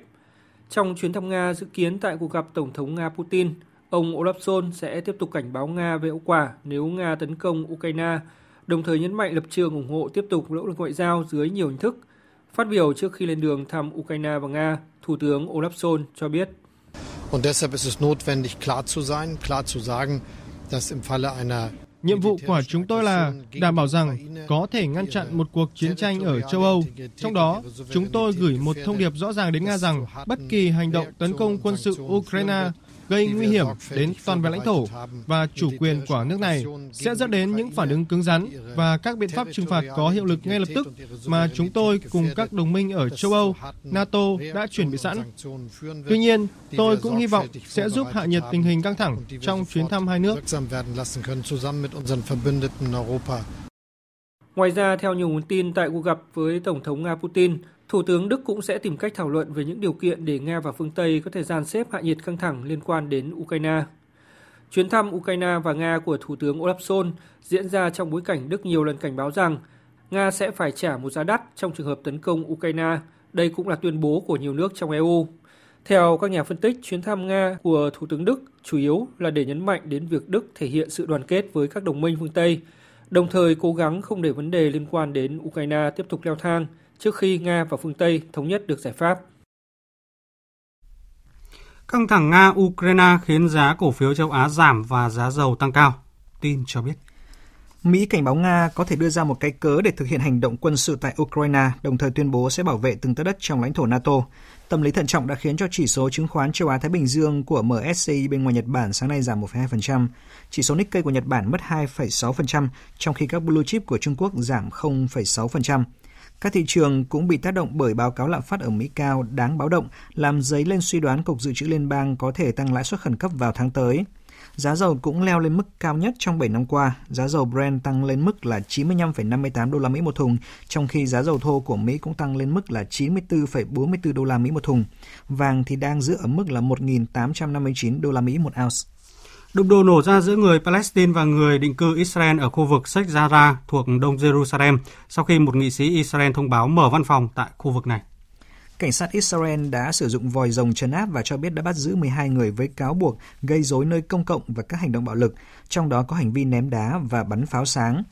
[SPEAKER 27] Trong chuyến thăm Nga dự kiến tại cuộc gặp Tổng thống Nga Putin, ông Olaf Scholz sẽ tiếp tục cảnh báo Nga về hậu quả nếu Nga tấn công Ukraine, đồng thời nhấn mạnh lập trường ủng hộ tiếp tục nỗ lực ngoại giao dưới nhiều hình thức. Phát biểu trước khi lên đường thăm Ukraine và Nga, Thủ tướng Olaf Scholz cho biết.
[SPEAKER 28] Und deshalb ist es notwendig, klar zu sein, klar zu sagen, dass im Falle einer
[SPEAKER 29] Nhiệm vụ của chúng tôi là đảm bảo rằng có thể ngăn chặn một cuộc chiến tranh ở châu Âu. Trong đó, chúng tôi gửi một thông điệp rõ ràng đến Nga rằng bất kỳ hành động tấn công quân sự Ukraine gây nguy hiểm đến toàn vẹn lãnh thổ và chủ quyền của nước này sẽ dẫn đến những phản ứng cứng rắn và các biện pháp trừng phạt có hiệu lực ngay lập tức mà chúng tôi cùng các đồng minh ở châu Âu, NATO đã chuẩn bị sẵn. Tuy nhiên, tôi cũng hy vọng sẽ giúp hạ nhiệt tình hình căng thẳng trong chuyến thăm hai nước.
[SPEAKER 27] Ngoài ra, theo nhiều nguồn tin tại cuộc gặp với Tổng thống Nga Putin, Thủ tướng Đức cũng sẽ tìm cách thảo luận về những điều kiện để Nga và phương Tây có thể gian xếp hạ nhiệt căng thẳng liên quan đến Ukraine. Chuyến thăm Ukraine và Nga của Thủ tướng Olaf Scholz diễn ra trong bối cảnh Đức nhiều lần cảnh báo rằng Nga sẽ phải trả một giá đắt trong trường hợp tấn công Ukraine. Đây cũng là tuyên bố của nhiều nước trong EU. Theo các nhà phân tích, chuyến thăm Nga của Thủ tướng Đức chủ yếu là để nhấn mạnh đến việc Đức thể hiện sự đoàn kết với các đồng minh phương Tây, đồng thời cố gắng không để vấn đề liên quan đến Ukraine tiếp tục leo thang – trước khi Nga và phương Tây thống nhất được giải pháp.
[SPEAKER 1] Căng thẳng Nga-Ukraine khiến giá cổ phiếu châu Á giảm và giá dầu tăng cao. Tin cho biết.
[SPEAKER 23] Mỹ cảnh báo Nga có thể đưa ra một cái cớ để thực hiện hành động quân sự tại Ukraine, đồng thời tuyên bố sẽ bảo vệ từng tấc đất trong lãnh thổ NATO. Tâm lý thận trọng đã khiến cho chỉ số chứng khoán châu Á Thái Bình Dương của MSCI bên ngoài Nhật Bản sáng nay giảm 1,2%, chỉ số Nikkei của Nhật Bản mất 2,6%, trong khi các blue chip của Trung Quốc giảm 0,6%. Các thị trường cũng bị tác động bởi báo cáo lạm phát ở Mỹ cao đáng báo động, làm dấy lên suy đoán Cục Dự trữ Liên bang có thể tăng lãi suất khẩn cấp vào tháng tới. Giá dầu cũng leo lên mức cao nhất trong 7 năm qua. Giá dầu Brent tăng lên mức là 95,58 đô la Mỹ một thùng, trong khi giá dầu thô của Mỹ cũng tăng lên mức là 94,44 đô la Mỹ một thùng. Vàng thì đang giữ ở mức là 1.859 đô la Mỹ một ounce.
[SPEAKER 1] Đụng độ nổ ra giữa người Palestine và người định cư Israel ở khu vực Sheikh Jarrah thuộc Đông Jerusalem sau khi một nghị sĩ Israel thông báo mở văn phòng tại khu vực này.
[SPEAKER 23] Cảnh sát Israel đã sử dụng vòi rồng trấn áp và cho biết đã bắt giữ 12 người với cáo buộc gây rối nơi công cộng và các hành động bạo lực, trong đó có hành vi ném đá và bắn pháo sáng.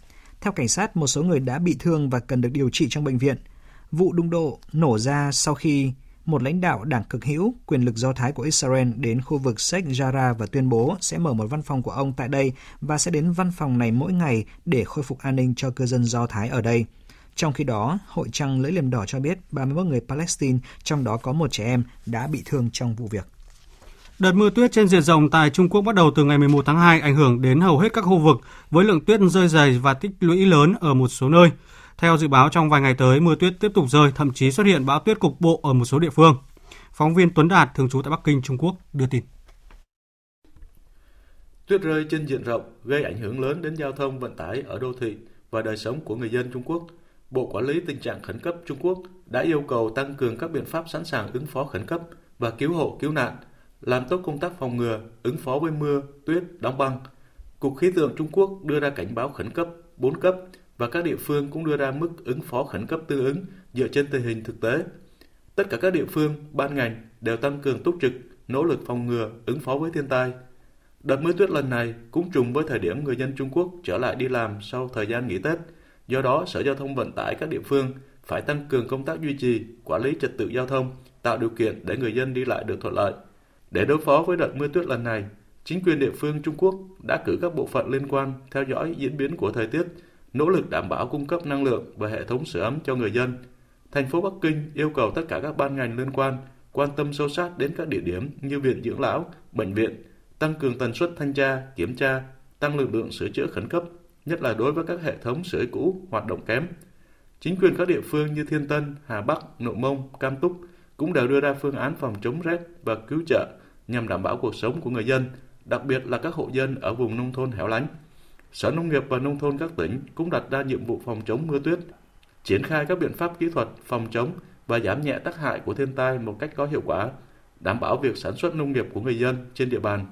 [SPEAKER 23] Theo cảnh sát, một số người đã bị thương và cần được điều trị trong bệnh viện. Vụ đụng độ nổ ra sau khi một lãnh đạo đảng cực hữu quyền lực Do Thái của Israel đến khu vực Sheikh Jarrah và tuyên bố sẽ mở một văn phòng của ông tại đây và sẽ đến văn phòng này mỗi ngày để khôi phục an ninh cho cư dân Do Thái ở đây. Trong khi đó, Hội Trăng Lưỡi Liềm Đỏ cho biết 31 người Palestine, trong đó có một trẻ em, đã bị thương trong vụ việc.
[SPEAKER 1] Đợt mưa tuyết trên diện rộng tại Trung Quốc bắt đầu từ ngày 11 tháng 2 ảnh hưởng đến hầu hết các khu vực với lượng tuyết rơi dày và tích lũy lớn ở một số nơi. Theo dự báo trong vài ngày tới, mưa tuyết tiếp tục rơi, thậm chí xuất hiện bão tuyết cục bộ ở một số địa phương. Phóng viên Tuấn Đạt thường trú tại Bắc Kinh, Trung Quốc đưa tin.
[SPEAKER 30] Tuyết rơi trên diện rộng gây ảnh hưởng lớn đến giao thông vận tải ở đô thị và đời sống của người dân Trung Quốc. Bộ Quản lý Tình trạng Khẩn cấp Trung Quốc đã yêu cầu tăng cường các biện pháp sẵn sàng ứng phó khẩn cấp và cứu hộ cứu nạn, làm tốt công tác phòng ngừa, ứng phó với mưa, tuyết, đóng băng. Cục Khí tượng Trung Quốc đưa ra cảnh báo khẩn cấp 4 cấp và các địa phương cũng đưa ra mức ứng phó khẩn cấp tương ứng dựa trên tình hình thực tế. Tất cả các địa phương, ban ngành đều tăng cường túc trực, nỗ lực phòng ngừa, ứng phó với thiên tai. Đợt mưa tuyết lần này cũng trùng với thời điểm người dân Trung Quốc trở lại đi làm sau thời gian nghỉ Tết. Do đó, Sở Giao thông Vận tải các địa phương phải tăng cường công tác duy trì, quản lý trật tự giao thông, tạo điều kiện để người dân đi lại được thuận lợi. Để đối phó với đợt mưa tuyết lần này, chính quyền địa phương Trung Quốc đã cử các bộ phận liên quan theo dõi diễn biến của thời tiết, nỗ lực đảm bảo cung cấp năng lượng và hệ thống sưởi ấm cho người dân. Thành phố Bắc Kinh yêu cầu tất cả các ban ngành liên quan quan tâm sâu sát đến các địa điểm như viện dưỡng lão, bệnh viện, tăng cường tần suất thanh tra, kiểm tra, tăng lực lượng sửa chữa khẩn cấp, nhất là đối với các hệ thống sưởi cũ hoạt động kém. Chính quyền các địa phương như Thiên Tân, Hà Bắc, Nội Mông, Cam Túc cũng đều đưa ra phương án phòng chống rét và cứu trợ nhằm đảm bảo cuộc sống của người dân, đặc biệt là các hộ dân ở vùng nông thôn hẻo lánh. Sở Nông nghiệp và Nông thôn các tỉnh cũng đặt ra nhiệm vụ phòng chống mưa tuyết, triển khai các biện pháp kỹ thuật phòng chống và giảm nhẹ tác hại của thiên tai một cách có hiệu quả, đảm bảo việc sản xuất nông nghiệp của người dân trên địa bàn.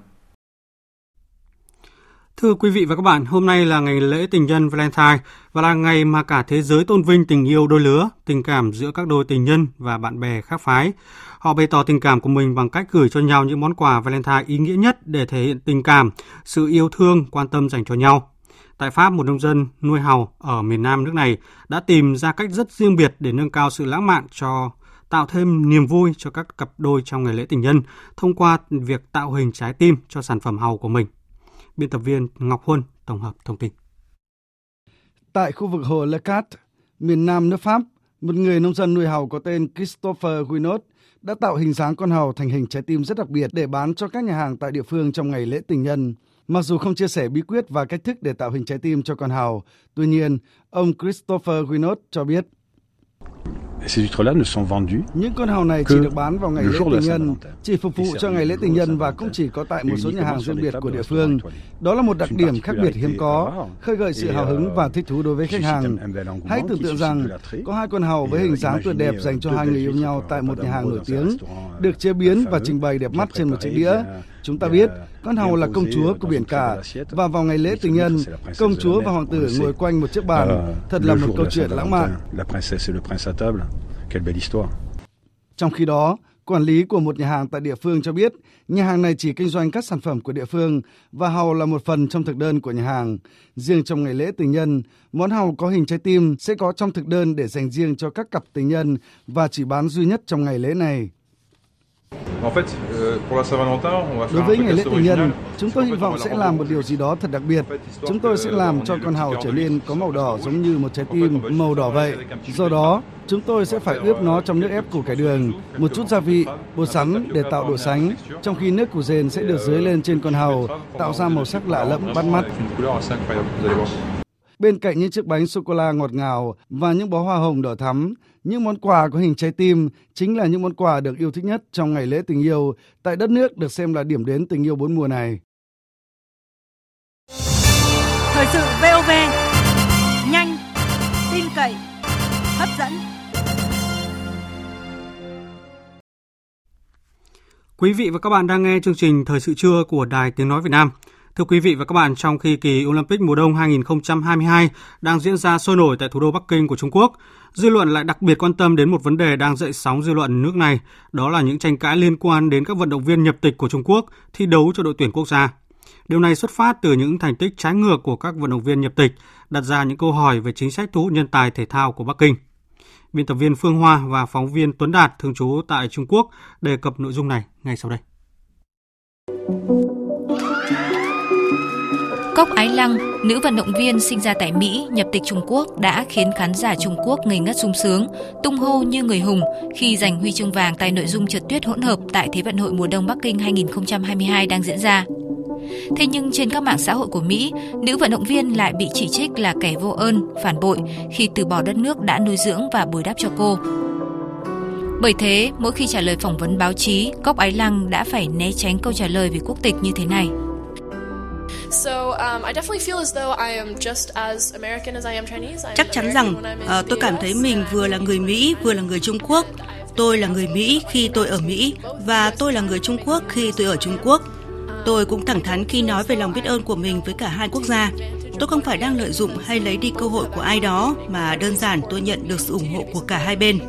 [SPEAKER 1] Thưa quý vị và các bạn, hôm nay là ngày lễ tình nhân Valentine và là ngày mà cả thế giới tôn vinh tình yêu đôi lứa, tình cảm giữa các đôi tình nhân và bạn bè khác phái. Họ bày tỏ tình cảm của mình bằng cách gửi cho nhau những món quà Valentine ý nghĩa nhất để thể hiện tình cảm, sự yêu thương, quan tâm dành cho nhau. Tại Pháp, một nông dân nuôi hàu ở miền Nam nước này đã tìm ra cách rất riêng biệt để nâng cao sự lãng mạn cho tạo thêm niềm vui cho các cặp đôi trong ngày lễ tình nhân thông qua việc tạo hình trái tim cho sản phẩm hàu của mình. Biên tập viên Ngọc Huân tổng hợp thông tin.
[SPEAKER 31] Tại khu vực hồ Lecat, miền Nam nước Pháp, một người nông dân nuôi hàu có tên Christopher Guinot đã tạo hình dáng con hàu thành hình trái tim rất đặc biệt để bán cho các nhà hàng tại địa phương trong ngày lễ tình nhân. Mặc dù không chia sẻ bí quyết và cách thức để tạo hình trái tim cho con hào, tuy nhiên, ông Christopher Guinot cho biết những con hào này chỉ được bán vào ngày lễ tình nhân, chỉ phục vụ cho ngày lễ tình nhân và cũng chỉ có tại một số nhà hàng riêng biệt của địa phương. Đó là một đặc điểm khác biệt hiếm có, khơi gợi sự hào hứng và thích thú đối với khách hàng. Hãy tưởng tượng rằng có hai con hào với hình dáng tuyệt đẹp dành cho hai người yêu nhau tại một nhà hàng nổi tiếng, được chế biến và trình bày đẹp mắt trên một chiếc đĩa. Chúng ta biết con hầu là công chúa của biển cả và vào ngày lễ tình nhân, công chúa và hoàng tử ngồi quanh một chiếc bàn. Thật là một câu chuyện lãng mạn. Trong khi đó, quản lý của một nhà hàng tại địa phương cho biết nhà hàng này chỉ kinh doanh các sản phẩm của địa phương và hầu là một phần trong thực đơn của nhà hàng. Riêng trong ngày lễ tình nhân, món hầu có hình trái tim sẽ có trong thực đơn để dành riêng cho các cặp tình nhân và chỉ bán duy nhất trong ngày lễ này.
[SPEAKER 32] Euh,
[SPEAKER 31] Đối với ngày lễ tình nhân, chúng tôi hy vọng sẽ làm một điều gì đó thật đặc biệt. Chúng tôi sẽ làm cho con hàu trở nên có màu đỏ giống như một trái tim màu đỏ vậy. Do đó, chúng tôi sẽ phải ướp nó trong nước ép củ cải đường, một chút gia vị, bột sắn để tạo độ sánh, trong khi nước củ dền sẽ được dưới lên trên con hàu, tạo ra màu sắc lạ lẫm bắt mắt. Bên cạnh những chiếc bánh sô cô la ngọt ngào và những bó hoa hồng đỏ thắm, những món quà có hình trái tim chính là những món quà được yêu thích nhất trong ngày lễ tình yêu tại đất nước được xem là điểm đến tình yêu bốn mùa này.
[SPEAKER 33] Thời sự VOV, nhanh, tin cậy, hấp dẫn.
[SPEAKER 1] Quý vị và các bạn đang nghe chương trình Thời sự trưa của Đài Tiếng Nói Việt Nam. Thưa quý vị và các bạn, trong khi kỳ Olympic mùa đông 2022 đang diễn ra sôi nổi tại thủ đô Bắc Kinh của Trung Quốc, dư luận lại đặc biệt quan tâm đến một vấn đề đang dậy sóng dư luận nước này, đó là những tranh cãi liên quan đến các vận động viên nhập tịch của Trung Quốc thi đấu cho đội tuyển quốc gia. Điều này xuất phát từ những thành tích trái ngược của các vận động viên nhập tịch, đặt ra những câu hỏi về chính sách thu hút nhân tài thể thao của Bắc Kinh. Biên tập viên Phương Hoa và phóng viên Tuấn Đạt thường trú tại Trung Quốc đề cập nội dung này ngay sau đây.
[SPEAKER 34] Cốc Ái Lăng, nữ vận động viên sinh ra tại Mỹ, nhập tịch Trung Quốc đã khiến khán giả Trung Quốc ngây ngất sung sướng, tung hô như người hùng khi giành huy chương vàng tại nội dung trượt tuyết hỗn hợp tại Thế vận hội mùa đông Bắc Kinh 2022 đang diễn ra. Thế nhưng trên các mạng xã hội của Mỹ, nữ vận động viên lại bị chỉ trích là kẻ vô ơn, phản bội khi từ bỏ đất nước đã nuôi dưỡng và bồi đắp cho cô. Bởi thế, mỗi khi trả lời phỏng vấn báo chí, Cốc Ái Lăng đã phải né tránh câu trả lời về quốc tịch như thế này.
[SPEAKER 32] Chắc chắn rằng uh, tôi cảm thấy mình vừa là người Mỹ vừa là người Trung Quốc. Tôi là người Mỹ khi tôi ở Mỹ và tôi là người Trung Quốc khi tôi ở Trung Quốc. Tôi cũng thẳng thắn khi nói về lòng biết ơn của mình với cả hai quốc gia. Tôi không phải đang lợi dụng hay lấy đi cơ hội của ai đó mà đơn giản tôi nhận được sự ủng hộ của cả hai bên.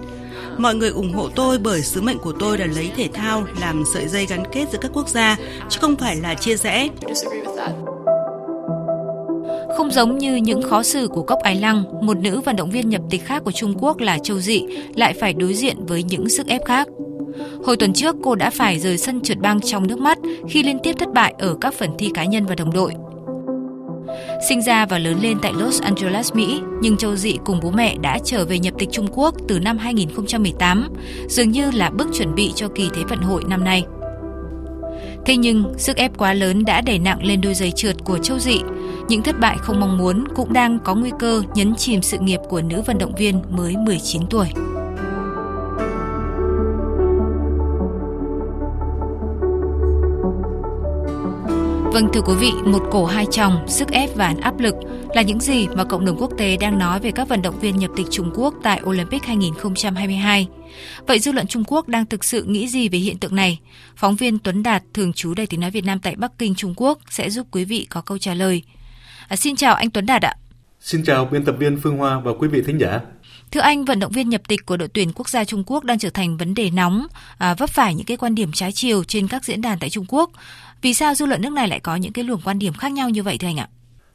[SPEAKER 32] Mọi người ủng hộ tôi bởi sứ mệnh của tôi là lấy thể thao làm sợi dây gắn kết giữa các quốc gia, chứ không phải là chia rẽ.
[SPEAKER 34] Không giống như những khó xử của Cốc Ái Lăng, một nữ vận động viên nhập tịch khác của Trung Quốc là Châu Dị lại phải đối diện với những sức ép khác. Hồi tuần trước, cô đã phải rời sân trượt băng trong nước mắt khi liên tiếp thất bại ở các phần thi cá nhân và đồng đội. Sinh ra và lớn lên tại Los Angeles, Mỹ, nhưng Châu Dị cùng bố mẹ đã trở về nhập tịch Trung Quốc từ năm 2018, dường như là bước chuẩn bị cho kỳ Thế vận hội năm nay. Thế nhưng, sức ép quá lớn đã đẩy nặng lên đôi giày trượt của Châu Dị. Những thất bại không mong muốn cũng đang có nguy cơ nhấn chìm sự nghiệp của nữ vận động viên mới 19 tuổi. Vâng thưa quý vị, một cổ hai chồng, sức ép và áp lực là những gì mà cộng đồng quốc tế đang nói về các vận động viên nhập tịch Trung Quốc tại Olympic 2022. Vậy dư luận Trung Quốc đang thực sự nghĩ gì về hiện tượng này? Phóng viên Tuấn Đạt, thường trú Đài tiếng nói Việt Nam tại Bắc Kinh, Trung Quốc sẽ giúp quý vị có câu trả lời. À, xin chào anh Tuấn Đạt ạ.
[SPEAKER 30] Xin chào biên tập viên Phương Hoa và quý vị thính giả.
[SPEAKER 34] Thưa anh, vận động viên nhập tịch của đội tuyển quốc gia Trung Quốc đang trở thành vấn đề nóng, à, vấp phải những cái quan điểm trái chiều trên các diễn đàn tại Trung Quốc. Vì sao dư luận nước này lại có những cái luồng quan điểm khác nhau như vậy thưa anh ạ?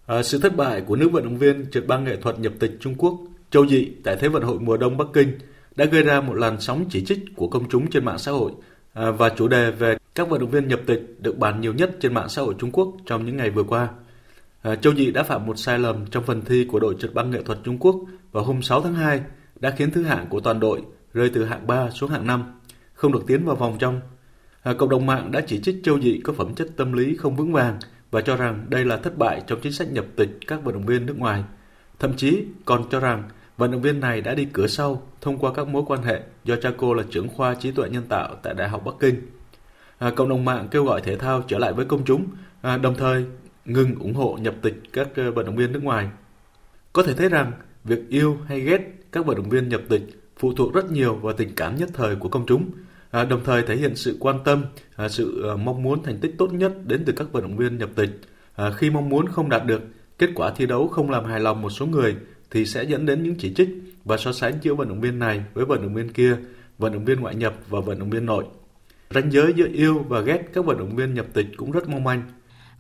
[SPEAKER 30] À, sự thất bại của nữ vận động viên trượt băng nghệ thuật nhập tịch Trung Quốc Châu Dị tại Thế vận hội mùa đông Bắc Kinh đã gây ra một làn sóng chỉ trích của công chúng trên mạng xã hội à, và chủ đề về các vận động viên nhập tịch được bàn nhiều nhất trên mạng xã hội Trung Quốc trong những ngày vừa qua. À, Châu Dị đã phạm một sai lầm trong phần thi của đội trượt băng nghệ thuật Trung Quốc vào hôm 6 tháng 2 đã khiến thứ hạng của toàn đội rơi từ hạng 3 xuống hạng 5, không được tiến vào vòng trong à, cộng đồng mạng đã chỉ trích Châu Dị có phẩm chất tâm lý không vững vàng và cho rằng đây là thất bại trong chính sách nhập tịch các vận động viên nước ngoài. Thậm chí còn cho rằng vận động viên này đã đi cửa sau thông qua các mối quan hệ do cha cô là trưởng khoa trí tuệ nhân tạo tại Đại học Bắc Kinh. À, cộng đồng mạng kêu gọi thể thao trở lại với công chúng, à, đồng thời ngừng ủng hộ nhập tịch các ờ, vận động viên nước ngoài. Có thể thấy rằng việc yêu hay ghét các vận động viên nhập tịch phụ thuộc rất nhiều vào tình cảm nhất thời của công chúng à, – đồng thời thể hiện sự quan tâm, à, sự ờ, mong muốn thành tích tốt nhất đến từ các vận động viên nhập tịch. À, khi mong muốn không đạt được, kết quả thi đấu không làm hài lòng một số người thì sẽ dẫn đến những chỉ trích và so sánh giữa vận động viên này với vận động viên kia, vận động viên ngoại nhập và vận động viên nội. Ranh giới giữa yêu và ghét các vận động viên nhập tịch cũng rất mong manh.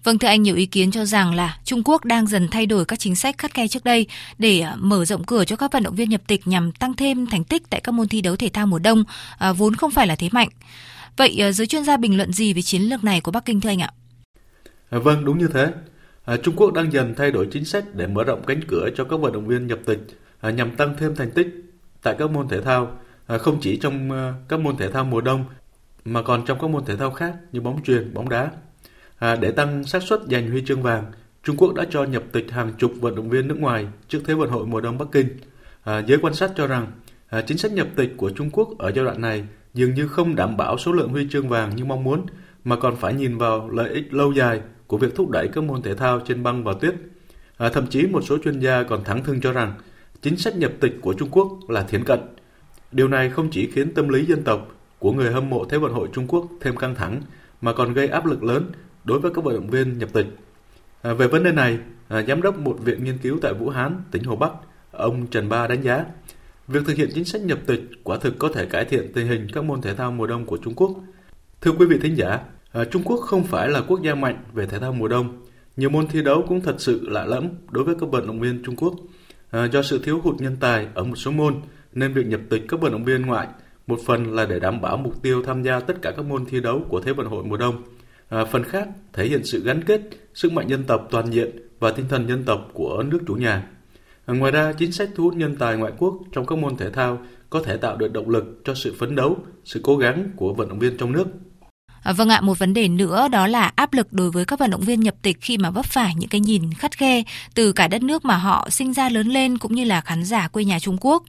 [SPEAKER 34] Vâng thưa anh, nhiều ý kiến cho rằng là Trung Quốc đang dần thay đổi các chính sách khắt khe trước đây để à, mở rộng cửa cho các vận động viên nhập tịch nhằm tăng thêm thành tích tại các môn thi đấu thể thao mùa đông, à, vốn không phải là thế mạnh. Vậy à, giới chuyên gia bình luận gì về chiến lược này của Bắc Kinh thưa anh ạ?
[SPEAKER 30] À, vâng, đúng như thế. À, Trung Quốc đang dần thay đổi chính sách để mở rộng cánh cửa cho các vận động viên nhập tịch à, nhằm tăng thêm thành tích tại các môn thể thao, à, không chỉ trong à, các môn thể thao mùa đông mà còn trong các môn thể thao khác như bóng chuyền, bóng đá. À, để tăng xác suất giành huy chương vàng, Trung Quốc đã cho nhập tịch hàng chục vận động viên nước ngoài trước Thế vận hội mùa đông Bắc Kinh. À, giới quan sát cho rằng à, chính sách nhập tịch của Trung Quốc ở giai đoạn này dường như không đảm bảo số lượng huy chương vàng như mong muốn, mà còn phải nhìn vào lợi ích lâu dài của việc thúc đẩy các môn thể thao trên băng và tuyết. À, thậm chí một số chuyên gia còn thẳng thừng cho rằng chính sách nhập tịch của Trung Quốc là thiến cận. Điều này không chỉ khiến tâm lý dân tộc của người hâm mộ Thế vận hội Trung Quốc thêm căng thẳng, mà còn gây áp lực lớn đối với các vận động viên nhập tịch. À, về vấn đề này, à, giám đốc một viện nghiên cứu tại Vũ Hán, tỉnh Hồ Bắc, ông Trần Ba đánh giá, việc thực hiện chính sách nhập tịch quả thực có thể cải thiện tình hình các môn thể thao mùa đông của Trung Quốc. Thưa quý vị thính giả, à, Trung Quốc không phải là quốc gia mạnh về thể thao mùa đông. Nhiều môn thi đấu cũng thật sự lạ lẫm đối với các vận động viên Trung Quốc. À, do sự thiếu hụt nhân tài ở một số môn, nên việc nhập tịch các vận động viên ngoại một phần là để đảm bảo mục tiêu tham gia tất cả các môn thi đấu của Thế vận hội mùa đông – À, phần khác thể hiện sự gắn kết, sức mạnh dân tộc toàn diện và tinh thần dân tộc của nước chủ nhà. À, ngoài ra, chính sách thu hút nhân tài ngoại quốc trong các môn thể thao có thể tạo được động lực cho sự phấn đấu, sự cố gắng của vận động viên trong nước.
[SPEAKER 34] À, vâng ạ, một vấn đề nữa đó là áp lực đối với các vận động viên nhập tịch khi mà vấp phải những cái nhìn khắt khe từ cả đất nước mà họ sinh ra lớn lên cũng như là khán giả quê nhà Trung Quốc.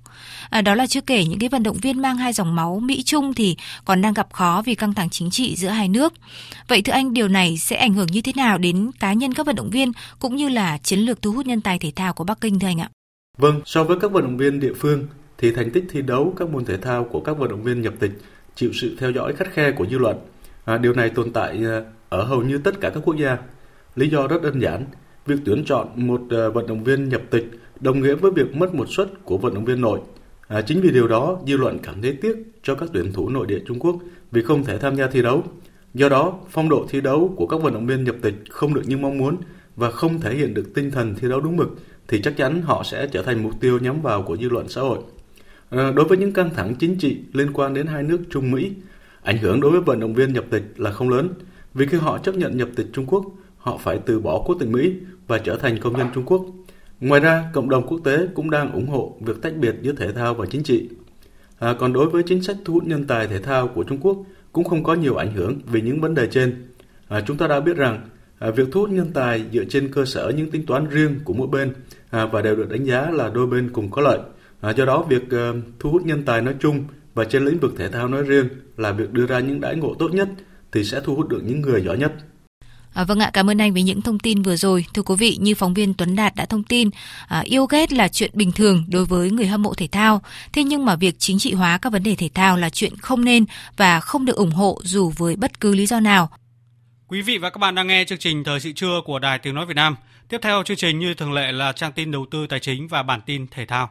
[SPEAKER 34] À, đó là chưa kể những cái vận động viên mang hai dòng máu Mỹ Trung thì còn đang gặp khó vì căng thẳng chính trị giữa hai nước. Vậy thưa anh, điều này sẽ ảnh hưởng như thế nào đến cá nhân các vận động viên cũng như là chiến lược thu hút nhân tài thể thao của Bắc Kinh thưa anh ạ?
[SPEAKER 30] Vâng, so với các vận động viên địa phương thì thành tích thi đấu các môn thể thao của các vận động viên nhập tịch chịu sự theo dõi khắt khe của dư luận À, điều này tồn tại à, ở hầu như tất cả các quốc gia. Lý do rất đơn giản, việc tuyển chọn một à, vận động viên nhập tịch đồng nghĩa với việc mất một suất của vận động viên nội. À, chính vì điều đó, dư luận cảm thấy tiếc cho các tuyển thủ nội địa Trung Quốc vì không thể tham gia thi đấu. Do đó, phong độ thi đấu của các vận động viên nhập tịch không được như mong muốn và không thể hiện được tinh thần thi đấu đúng mực thì chắc chắn họ sẽ trở thành mục tiêu nhắm vào của dư luận xã hội. À, đối với những căng thẳng chính trị liên quan đến hai nước Trung Mỹ, Ảnh hưởng đối với vận động viên nhập tịch là không lớn, vì khi họ chấp nhận nhập tịch Trung Quốc, họ phải từ bỏ quốc tịch Mỹ và trở thành công dân Trung Quốc. Ngoài ra, cộng đồng quốc tế cũng đang ủng hộ việc tách biệt giữa thể thao và chính trị. À, còn đối với chính sách thu hút nhân tài thể thao của Trung Quốc cũng không có nhiều ảnh hưởng vì những vấn đề trên. À, chúng ta đã biết rằng à, việc thu hút nhân tài dựa trên cơ sở những tính toán riêng của mỗi bên à, và đều được đánh giá là đôi bên cùng có lợi. À, do đó, việc à, thu hút nhân tài nói chung và trên lĩnh vực thể thao nói riêng là việc đưa ra những đãi ngộ tốt nhất thì sẽ thu hút được những người giỏi nhất.
[SPEAKER 34] À, vâng ạ, cảm ơn anh với những thông tin vừa rồi. Thưa quý vị, như phóng viên Tuấn Đạt đã thông tin, à, yêu ghét là chuyện bình thường đối với người hâm mộ thể thao. Thế nhưng mà việc chính trị hóa các vấn đề thể thao là chuyện không nên và không được ủng hộ dù với bất cứ lý do nào.
[SPEAKER 1] Quý vị và các bạn đang nghe chương trình Thời sự trưa của Đài Tiếng Nói Việt Nam. Tiếp theo chương trình như thường lệ là trang tin đầu tư tài chính và bản tin thể thao.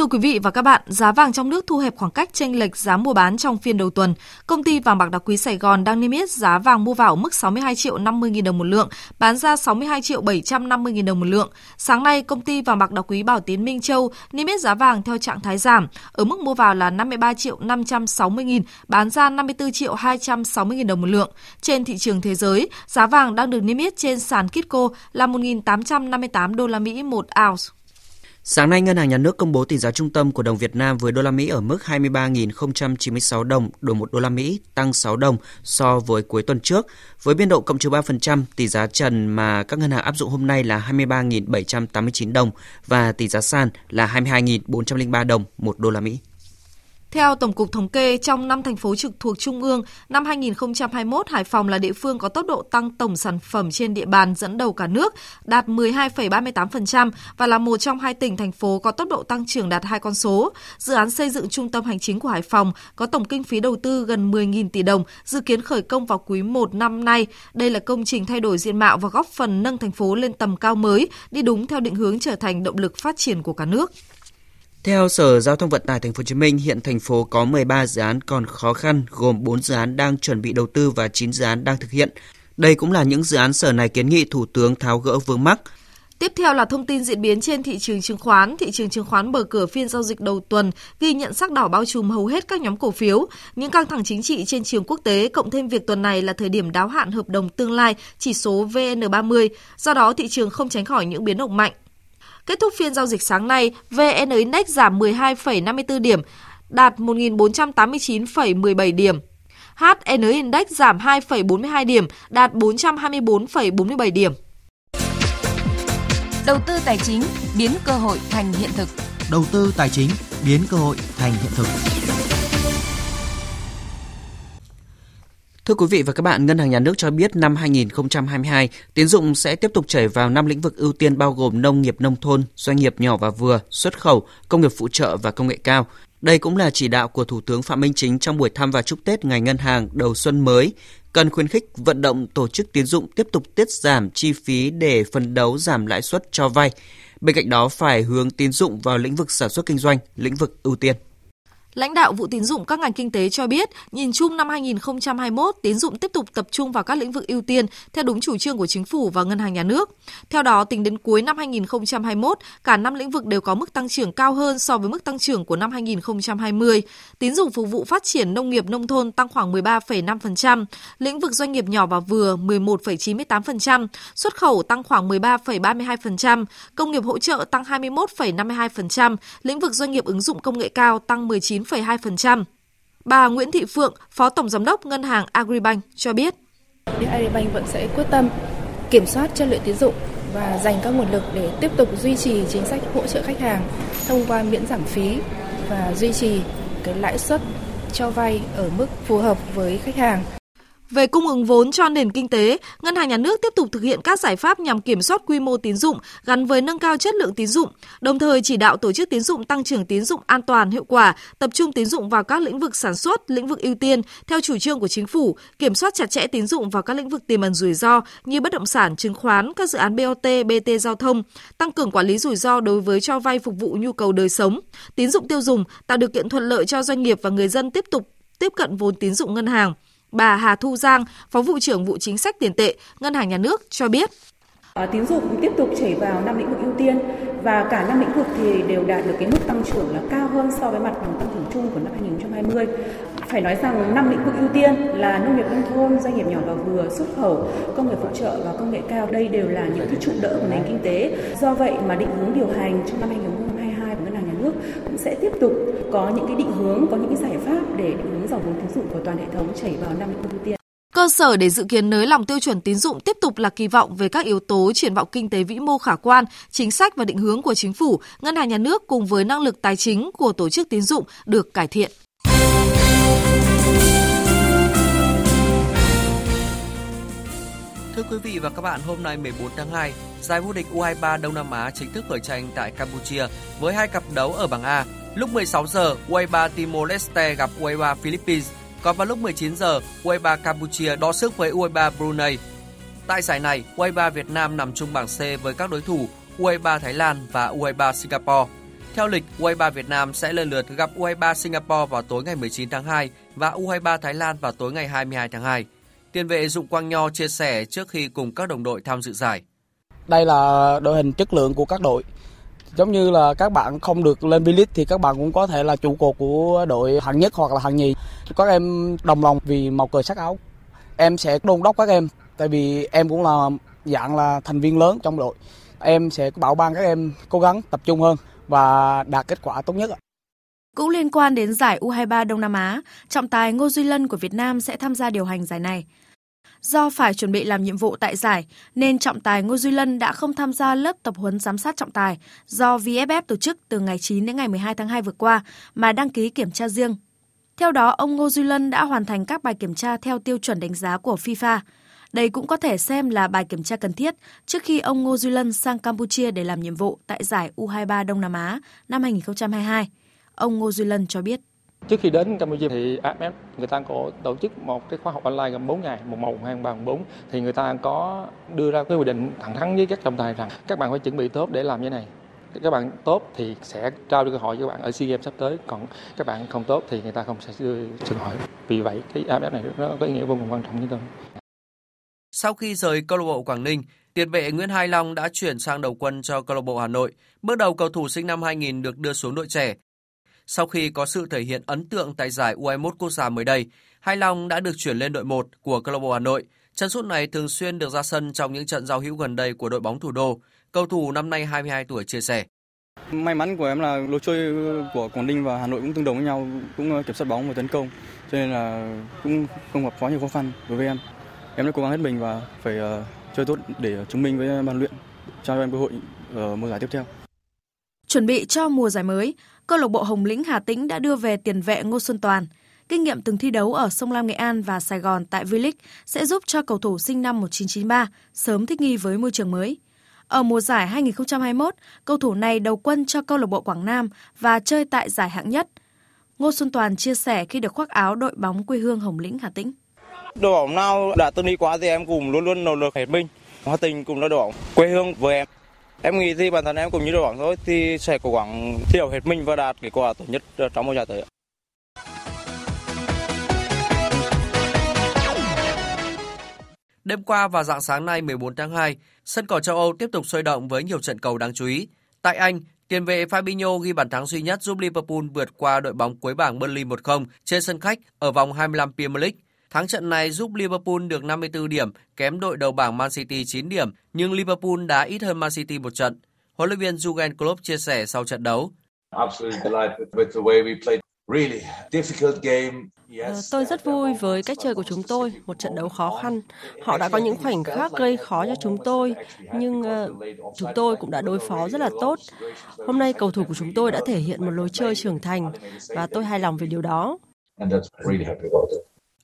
[SPEAKER 33] Thưa quý vị và các bạn, giá vàng trong nước thu hẹp khoảng cách chênh lệch giá mua bán trong phiên đầu tuần. Công ty vàng bạc đá quý Sài Gòn đang niêm yết giá vàng mua vào ở mức 62 triệu 50 000 đồng một lượng, bán ra 62 triệu 750 000 đồng một lượng. Sáng nay, công ty vàng bạc đá quý Bảo Tiến Minh Châu niêm yết giá vàng theo trạng thái giảm, ở mức mua vào là 53 triệu 560 000 bán ra 54 triệu 260 000 đồng một lượng. Trên thị trường thế giới, giá vàng đang được niêm yết trên sàn Kitco là 1.858 đô la Mỹ một ounce.
[SPEAKER 35] Sáng nay, Ngân hàng Nhà nước công bố tỷ giá trung tâm của đồng Việt Nam với đô la Mỹ ở mức 23.096 đồng đổi 1 đô la Mỹ, tăng 6 đồng so với cuối tuần trước. Với biên độ cộng trừ 3%, tỷ giá trần mà các ngân hàng áp dụng hôm nay là 23.789 đồng và tỷ giá sàn là 22.403 đồng 1 đô la Mỹ.
[SPEAKER 33] Theo Tổng cục Thống kê, trong năm thành phố trực thuộc Trung ương, năm 2021, Hải Phòng là địa phương có tốc độ tăng tổng sản phẩm trên địa bàn dẫn đầu cả nước, đạt 12,38% và là một trong hai tỉnh thành phố có tốc độ tăng trưởng đạt hai con số. Dự án xây dựng trung tâm hành chính của Hải Phòng có tổng kinh phí đầu tư gần 10.000 tỷ đồng, dự kiến khởi công vào quý 1 năm nay. Đây là công trình thay đổi diện mạo và góp phần nâng thành phố lên tầm cao mới, đi đúng theo định hướng trở thành động lực phát triển của cả nước.
[SPEAKER 35] Theo Sở Giao thông Vận tải Thành phố Hồ Chí Minh, hiện thành phố có 13 dự án còn khó khăn, gồm 4 dự án đang chuẩn bị đầu tư và 9 dự án đang thực hiện. Đây cũng là những dự án sở này kiến nghị Thủ tướng tháo gỡ vướng mắc.
[SPEAKER 33] Tiếp theo là thông tin diễn biến trên thị trường chứng khoán. Thị trường chứng khoán mở cửa phiên giao dịch đầu tuần ghi nhận sắc đỏ bao trùm hầu hết các nhóm cổ phiếu. Những căng thẳng chính trị trên trường quốc tế cộng thêm việc tuần này là thời điểm đáo hạn hợp đồng tương lai chỉ số VN30. Do đó thị trường không tránh khỏi những biến động mạnh. Kết thúc phiên giao dịch sáng nay, VN Index giảm 12,54 điểm, đạt 1.489,17 điểm. HN Index giảm 2,42 điểm, đạt 424,47 điểm.
[SPEAKER 36] Đầu tư tài chính biến cơ hội thành hiện thực.
[SPEAKER 37] Đầu tư tài chính biến cơ hội thành hiện thực.
[SPEAKER 35] Thưa quý vị và các bạn, Ngân hàng Nhà nước cho biết năm 2022, tín dụng sẽ tiếp tục chảy vào năm lĩnh vực ưu tiên bao gồm nông nghiệp nông thôn, doanh nghiệp nhỏ và vừa, xuất khẩu, công nghiệp phụ trợ và công nghệ cao. Đây cũng là chỉ đạo của Thủ tướng Phạm Minh Chính trong buổi thăm và chúc Tết ngành ngân hàng đầu xuân mới, cần khuyến khích vận động tổ chức tín dụng tiếp tục tiết giảm chi phí để phân đấu giảm lãi suất cho vay. Bên cạnh đó phải hướng tín dụng vào lĩnh vực sản xuất kinh doanh, lĩnh vực ưu tiên.
[SPEAKER 33] Lãnh đạo vụ tín dụng các ngành kinh tế cho biết, nhìn chung năm 2021, tín dụng tiếp tục tập trung vào các lĩnh vực ưu tiên theo đúng chủ trương của chính phủ và ngân hàng nhà nước. Theo đó, tính đến cuối năm 2021, cả năm lĩnh vực đều có mức tăng trưởng cao hơn so với mức tăng trưởng của năm 2020. Tín dụng phục vụ phát triển nông nghiệp nông thôn tăng khoảng 13,5%, lĩnh vực doanh nghiệp nhỏ và vừa 11,98%, xuất khẩu tăng khoảng 13,32%, công nghiệp hỗ trợ tăng 21,52%, lĩnh vực doanh nghiệp ứng dụng công nghệ cao tăng 19 9,2%. Bà Nguyễn Thị Phượng, Phó Tổng Giám đốc Ngân hàng Agribank cho biết.
[SPEAKER 36] Agribank vẫn sẽ quyết tâm kiểm soát chất lượng tín dụng và dành các nguồn lực để tiếp tục duy trì chính sách hỗ trợ khách hàng thông qua miễn giảm phí và duy trì cái lãi suất cho vay ở mức phù hợp với khách hàng.
[SPEAKER 33] Về cung ứng vốn cho nền kinh tế, Ngân hàng Nhà nước tiếp tục thực hiện các giải pháp nhằm kiểm soát quy mô tín dụng gắn với nâng cao chất lượng tín dụng, đồng thời chỉ đạo tổ chức tín dụng tăng trưởng tín dụng an toàn hiệu quả, tập trung tín dụng vào các lĩnh vực sản xuất, lĩnh vực ưu tiên theo chủ trương của chính phủ, kiểm soát chặt chẽ tín dụng vào các lĩnh vực tiềm ẩn rủi ro như bất động sản, chứng khoán, các dự án BOT, BT giao thông, tăng cường quản lý rủi ro đối với cho vay phục vụ nhu cầu đời sống, tín dụng tiêu dùng, tạo điều kiện thuận lợi cho doanh nghiệp và người dân tiếp tục tiếp cận vốn tín dụng ngân hàng. Bà Hà Thu Giang, Phó vụ trưởng vụ chính sách tiền tệ, Ngân hàng Nhà nước cho biết.
[SPEAKER 38] À, tín dụng tiếp tục chảy vào năm lĩnh vực ưu tiên và cả năm lĩnh vực thì đều đạt được cái mức tăng trưởng là cao hơn so với mặt bằng tăng trưởng chung của năm 2020. Phải nói rằng năm lĩnh vực ưu tiên là nông nghiệp nông thôn, doanh nghiệp nhỏ và vừa, xuất khẩu, công nghiệp phụ trợ và công nghệ cao. Đây đều là những cái trụ đỡ của nền kinh tế. Do vậy mà định hướng điều hành trong năm 2020 của Ngân hàng Nhà nước cũng sẽ tiếp tục có những cái định hướng, có những cái giải pháp để định hướng dòng vốn tín dụng của toàn hệ thống chảy vào năm ưu tiên.
[SPEAKER 33] Cơ sở để dự kiến nới lỏng tiêu chuẩn tín dụng tiếp tục là kỳ vọng về các yếu tố triển vọng kinh tế vĩ mô khả quan, chính sách và định hướng của chính phủ, ngân hàng nhà nước cùng với năng lực tài chính của tổ chức tín dụng được cải thiện.
[SPEAKER 39] Thưa quý vị và các bạn, hôm nay 14 tháng 2, giải vô địch U23 Đông Nam Á chính thức khởi tranh tại Campuchia với hai cặp đấu ở bảng A. Lúc 16 giờ, U23 Timor Leste gặp U23 Philippines còn vào lúc 19 giờ, U23 Campuchia đọ sức với U23 Brunei. Tại giải này, U23 Việt Nam nằm chung bảng C với các đối thủ U23 Thái Lan và U23 Singapore. Theo lịch, U23 Việt Nam sẽ lần lượt gặp U23 Singapore vào tối ngày 19 tháng 2 và U23 Thái Lan vào tối ngày 22 tháng 2. Tiền vệ Dụng Quang Nho chia sẻ trước khi cùng các đồng đội tham dự giải.
[SPEAKER 40] Đây là đội hình chất lượng của các đội giống như là các bạn không được lên V-League thì các bạn cũng có thể là trụ cột của đội hạng nhất hoặc là hạng nhì. Các em đồng lòng vì màu cờ sắc áo. Em sẽ đôn đốc các em tại vì em cũng là dạng là thành viên lớn trong đội. Em sẽ bảo ban các em cố gắng tập trung hơn và đạt kết quả tốt nhất.
[SPEAKER 5] Cũng liên quan đến giải U23 Đông Nam Á, trọng tài Ngô Duy Lân của Việt Nam sẽ tham gia điều hành giải này. Do phải chuẩn bị làm nhiệm vụ tại giải, nên trọng tài Ngô Duy Lân đã không tham gia lớp tập huấn giám sát trọng tài do VFF tổ chức từ ngày 9 đến ngày 12 tháng 2 vừa qua mà đăng ký kiểm tra riêng. Theo đó, ông Ngô Duy Lân đã hoàn thành các bài kiểm tra theo tiêu chuẩn đánh giá của FIFA. Đây cũng có thể xem là bài kiểm tra cần thiết trước khi ông Ngô Duy Lân sang Campuchia để làm nhiệm vụ tại giải U23 Đông Nam Á năm 2022. Ông Ngô Duy Lân cho biết.
[SPEAKER 41] Trước khi đến Campuchia thì AFF người ta có tổ chức một cái khóa học online gồm 4 ngày, mùng 1, 2, 3, 4 thì người ta có đưa ra cái quy định thẳng thắn với các trọng tài rằng các bạn phải chuẩn bị tốt để làm như này. Các bạn tốt thì sẽ trao được cơ hội cho các bạn ở SEA Games sắp tới, còn các bạn không tốt thì người ta không sẽ đưa sự hỏi. Vì vậy cái AFF này nó có ý nghĩa vô cùng quan trọng với tôi.
[SPEAKER 39] Sau khi rời câu lạc bộ Quảng Ninh, tiền vệ Nguyễn Hai Long đã chuyển sang đầu quân cho câu lạc bộ Hà Nội. Bước đầu cầu thủ sinh năm 2000 được đưa xuống đội trẻ sau khi có sự thể hiện ấn tượng tại giải U21 quốc gia mới đây, Hai Long đã được chuyển lên đội 1 của câu lạc bộ Hà Nội. Chân sút này thường xuyên được ra sân trong những trận giao hữu gần đây của đội bóng thủ đô. Cầu thủ năm nay 22 tuổi chia sẻ.
[SPEAKER 42] May mắn của em là lối chơi của Quảng Ninh và Hà Nội cũng tương đồng với nhau, cũng kiểm soát bóng và tấn công, cho nên là cũng không gặp quá nhiều khó khăn đối với em. Em đã cố gắng hết mình và phải uh, chơi tốt để chứng minh với ban luyện, cho em cơ hội ở mùa giải tiếp theo.
[SPEAKER 5] Chuẩn bị cho mùa giải mới, câu lạc bộ Hồng Lĩnh Hà Tĩnh đã đưa về tiền vệ Ngô Xuân Toàn. Kinh nghiệm từng thi đấu ở Sông Lam Nghệ An và Sài Gòn tại V-League sẽ giúp cho cầu thủ sinh năm 1993 sớm thích nghi với môi trường mới. Ở mùa giải 2021, cầu thủ này đầu quân cho câu lạc bộ Quảng Nam và chơi tại giải hạng nhất. Ngô Xuân Toàn chia sẻ khi được khoác áo đội bóng quê hương Hồng Lĩnh Hà Tĩnh.
[SPEAKER 43] Đội bóng nào đã từng đi quá thì em cùng luôn luôn nỗ lực hết mình. Hà tình cùng là đội bóng quê hương với em. Em nghĩ thì bản thân em cũng như đội bóng thôi thì sẽ cố gắng thi đấu hết mình và đạt kết quả tốt nhất trong mùa giải tới.
[SPEAKER 39] Đêm qua và dạng sáng nay 14 tháng 2, sân cỏ châu Âu tiếp tục sôi động với nhiều trận cầu đáng chú ý. Tại Anh, tiền vệ Fabinho ghi bàn thắng duy nhất giúp Liverpool vượt qua đội bóng cuối bảng Burnley 1-0 trên sân khách ở vòng 25 Premier League. Thắng trận này giúp Liverpool được 54 điểm, kém đội đầu bảng Man City 9 điểm, nhưng Liverpool đã ít hơn Man City một trận. Huấn luyện viên Jurgen Klopp chia sẻ sau trận đấu.
[SPEAKER 44] Ờ, tôi rất vui với cách chơi của chúng tôi, một trận đấu khó khăn. Họ đã có những khoảnh khắc gây khó cho chúng tôi, nhưng uh, chúng tôi cũng đã đối phó rất là tốt. Hôm nay cầu thủ của chúng tôi đã thể hiện một lối chơi trưởng thành và tôi hài lòng về điều đó.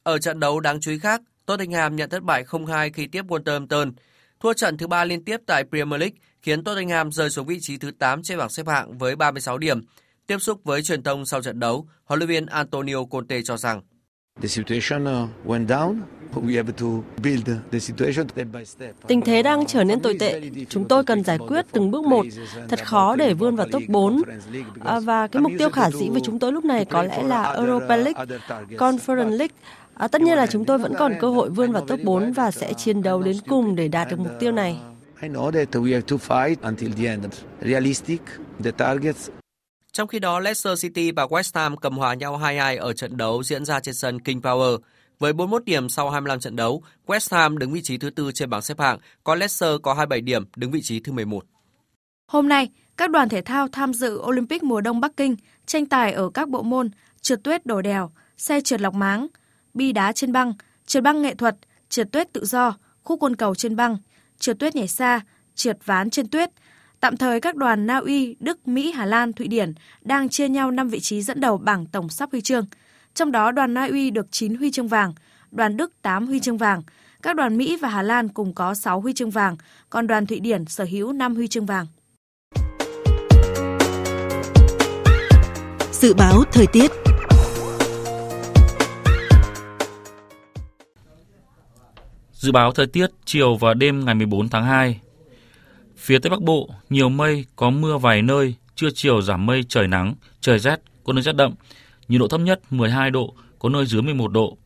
[SPEAKER 39] Ở trận đấu đáng chú ý khác, Tottenham nhận thất bại 0-2 khi tiếp Wolverhampton. Thua trận thứ ba liên tiếp tại Premier League khiến Tottenham rơi xuống vị trí thứ 8 trên bảng xếp hạng với 36 điểm. Tiếp xúc với truyền thông sau trận đấu, huấn luyện viên Antonio Conte cho rằng
[SPEAKER 44] Tình thế đang trở nên tồi tệ. Chúng tôi cần giải quyết từng bước một. Thật khó để vươn vào top 4. À, và cái mục tiêu khả dĩ với chúng tôi lúc này có lẽ là Europa League, Conference League. À, tất nhiên là chúng tôi vẫn còn cơ hội vươn vào top 4 và sẽ chiến đấu đến cùng để đạt được mục tiêu này.
[SPEAKER 39] Trong khi đó, Leicester City và West Ham cầm hòa nhau 2-2 ở trận đấu diễn ra trên sân King Power. Với 41 điểm sau 25 trận đấu, West Ham đứng vị trí thứ tư trên bảng xếp hạng, còn Leicester có 27 điểm đứng vị trí thứ 11.
[SPEAKER 33] Hôm nay, các đoàn thể thao tham dự Olympic mùa đông Bắc Kinh tranh tài ở các bộ môn trượt tuyết đổ đèo, xe trượt lọc máng, bi đá trên băng, trượt băng nghệ thuật, trượt tuyết tự do, khúc côn cầu trên băng, trượt tuyết nhảy xa, trượt ván trên tuyết. Tạm thời các đoàn Na Uy, Đức, Mỹ, Hà Lan, Thụy Điển đang chia nhau 5 vị trí dẫn đầu bảng tổng sắp huy chương. Trong đó đoàn Na Uy được 9 huy chương vàng, đoàn Đức 8 huy chương vàng. Các đoàn Mỹ và Hà Lan cùng có 6 huy chương vàng, còn đoàn Thụy Điển sở hữu 5 huy chương vàng.
[SPEAKER 32] Dự báo thời tiết
[SPEAKER 45] Dự báo thời tiết chiều và đêm ngày 14 tháng 2. Phía Tây Bắc Bộ, nhiều mây, có mưa vài nơi, trưa chiều giảm mây, trời nắng, trời rét, có nơi rét đậm. Nhiệt độ thấp nhất 12 độ, có nơi dưới 11 độ.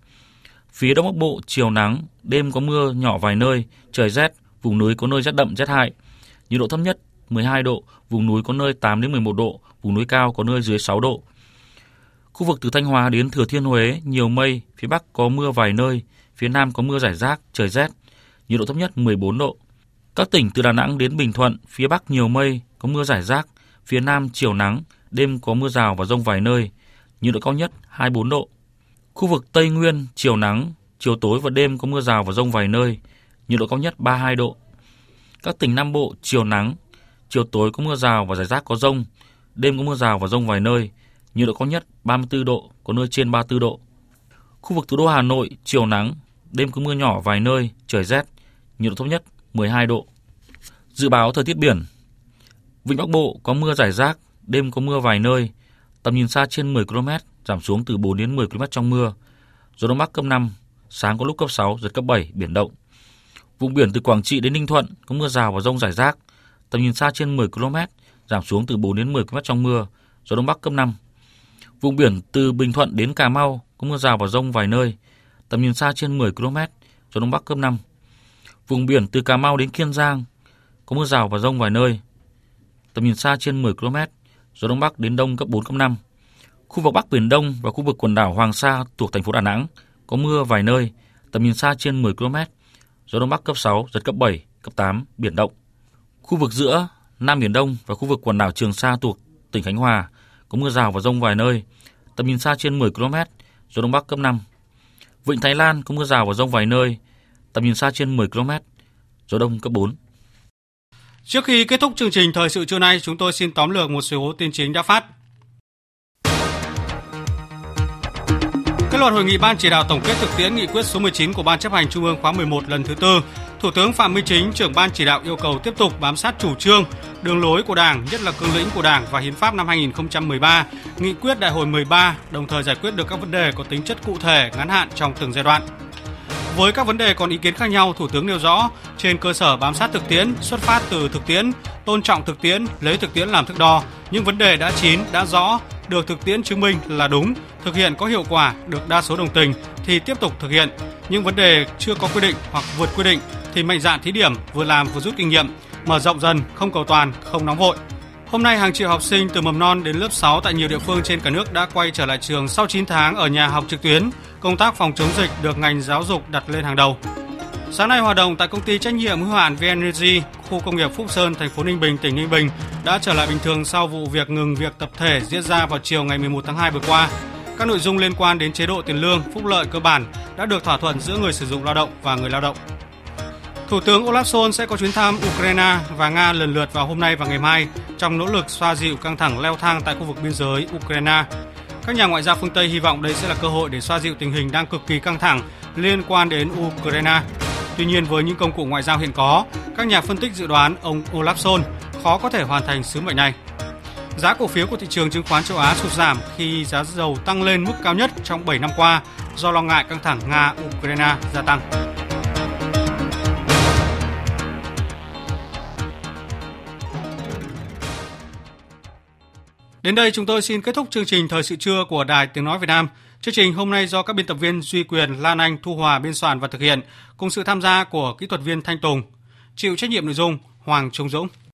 [SPEAKER 45] Phía Đông Bắc Bộ, chiều nắng, đêm có mưa nhỏ vài nơi, trời rét, vùng núi có nơi rét đậm, rét hại. Nhiệt độ thấp nhất 12 độ, vùng núi có nơi 8 đến 11 độ, vùng núi cao có nơi dưới 6 độ. Khu vực từ Thanh Hóa đến Thừa Thiên Huế, nhiều mây, phía Bắc có mưa vài nơi, phía Nam có mưa rải rác, trời rét, nhiệt độ thấp nhất 14 độ. Các tỉnh từ Đà Nẵng đến Bình Thuận, phía Bắc nhiều mây, có mưa rải rác, phía Nam chiều nắng, đêm có mưa rào và rông vài nơi, nhiệt độ cao nhất 24 độ. Khu vực Tây Nguyên, chiều nắng, chiều tối và đêm có mưa rào và rông vài nơi, nhiệt độ cao nhất 32 độ. Các tỉnh Nam Bộ, chiều nắng, chiều tối có mưa rào và rải rác có rông, đêm có mưa rào và rông vài nơi, nhiệt độ cao nhất 34 độ, có nơi trên 34 độ. Khu vực thủ đô Hà Nội, chiều nắng, đêm có mưa nhỏ vài nơi, trời rét, nhiệt độ thấp nhất 12 độ. Dự báo thời tiết biển. Vịnh Bắc Bộ có mưa rải rác, đêm có mưa vài nơi, tầm nhìn xa trên 10 km, giảm xuống từ 4 đến 10 km trong mưa. Gió Đông Bắc cấp 5, sáng có lúc cấp 6, giật cấp 7, biển động. Vùng biển từ Quảng Trị đến Ninh Thuận có mưa rào và rông rải rác, tầm nhìn xa trên 10 km, giảm xuống từ 4 đến 10 km trong mưa, gió Đông Bắc cấp 5. Vùng biển từ Bình Thuận đến Cà Mau có mưa rào và rông vài nơi, tầm nhìn xa trên 10 km, gió Đông Bắc cấp 5. Vùng biển từ Cà Mau đến Kiên Giang có mưa rào và rông vài nơi, tầm nhìn xa trên 10 km, gió Đông Bắc đến Đông cấp 4, cấp 5. Khu vực Bắc Biển Đông và khu vực quần đảo Hoàng Sa thuộc thành phố Đà Nẵng có mưa vài nơi, tầm nhìn xa trên 10 km, gió Đông Bắc cấp 6, giật cấp 7, cấp 8, biển động. Khu vực giữa, Nam Biển Đông và khu vực quần đảo Trường Sa thuộc tỉnh Khánh Hòa có mưa rào và rông vài nơi, tầm nhìn xa trên 10 km, gió Đông Bắc cấp 5. Vịnh Thái Lan có mưa rào và rông vài nơi, tầm nhìn xa trên 10 km, gió Đông cấp 4.
[SPEAKER 1] Trước khi kết thúc chương trình thời sự trưa nay, chúng tôi xin tóm lược một số tin chính đã phát. Kết luận hội nghị Ban chỉ đạo tổng kết thực tiễn nghị quyết số 19 của Ban chấp hành Trung ương khóa 11 lần thứ tư, Thủ tướng Phạm Minh Chính, trưởng Ban chỉ đạo yêu cầu tiếp tục bám sát chủ trương, đường lối của Đảng, nhất là cương lĩnh của Đảng và Hiến pháp năm 2013, nghị quyết đại hội 13, đồng thời giải quyết được các vấn đề có tính chất cụ thể, ngắn hạn trong từng giai đoạn. Với các vấn đề còn ý kiến khác nhau, Thủ tướng nêu rõ, trên cơ sở bám sát thực tiễn, xuất phát từ thực tiễn, tôn trọng thực tiễn, lấy thực tiễn làm thước đo, những vấn đề đã chín, đã rõ, được thực tiễn chứng minh là đúng, thực hiện có hiệu quả, được đa số đồng tình thì tiếp tục thực hiện. Những vấn đề chưa có quy định hoặc vượt quy định thì mạnh dạn thí điểm, vừa làm vừa rút kinh nghiệm, mở rộng dần, không cầu toàn, không nóng vội. Hôm nay hàng triệu học sinh từ mầm non đến lớp 6 tại nhiều địa phương trên cả nước đã quay trở lại trường sau 9 tháng ở nhà học trực tuyến. Công tác phòng chống dịch được ngành giáo dục đặt lên hàng đầu. Sáng nay hoạt động tại công ty trách nhiệm hữu hạn VNG, khu công nghiệp Phúc Sơn, thành phố Ninh Bình, tỉnh Ninh Bình đã trở lại bình thường sau vụ việc ngừng việc tập thể diễn ra vào chiều ngày 11 tháng 2 vừa qua. Các nội dung liên quan đến chế độ tiền lương, phúc lợi cơ bản đã được thỏa thuận giữa người sử dụng lao động và người lao động. Thủ tướng Olaf Scholz sẽ có chuyến thăm Ukraine và Nga lần lượt vào hôm nay và ngày mai trong nỗ lực xoa dịu căng thẳng leo thang tại khu vực biên giới Ukraine. Các nhà ngoại giao phương Tây hy vọng đây sẽ là cơ hội để xoa dịu tình hình đang cực kỳ căng thẳng liên quan đến Ukraine. Tuy nhiên với những công cụ ngoại giao hiện có, các nhà phân tích dự đoán ông Olaf Scholz khó có thể hoàn thành sứ mệnh này. Giá cổ phiếu của thị trường chứng khoán châu Á sụt giảm khi giá dầu tăng lên mức cao nhất trong 7 năm qua do lo ngại căng thẳng Nga-Ukraine gia tăng. Đến đây chúng tôi xin kết thúc chương trình Thời sự trưa của Đài Tiếng Nói Việt Nam. Chương trình hôm nay do các biên tập viên Duy Quyền, Lan Anh, Thu Hòa biên soạn và thực hiện, cùng sự tham gia của kỹ thuật viên Thanh Tùng. Chịu trách nhiệm nội dung Hoàng Trung Dũng.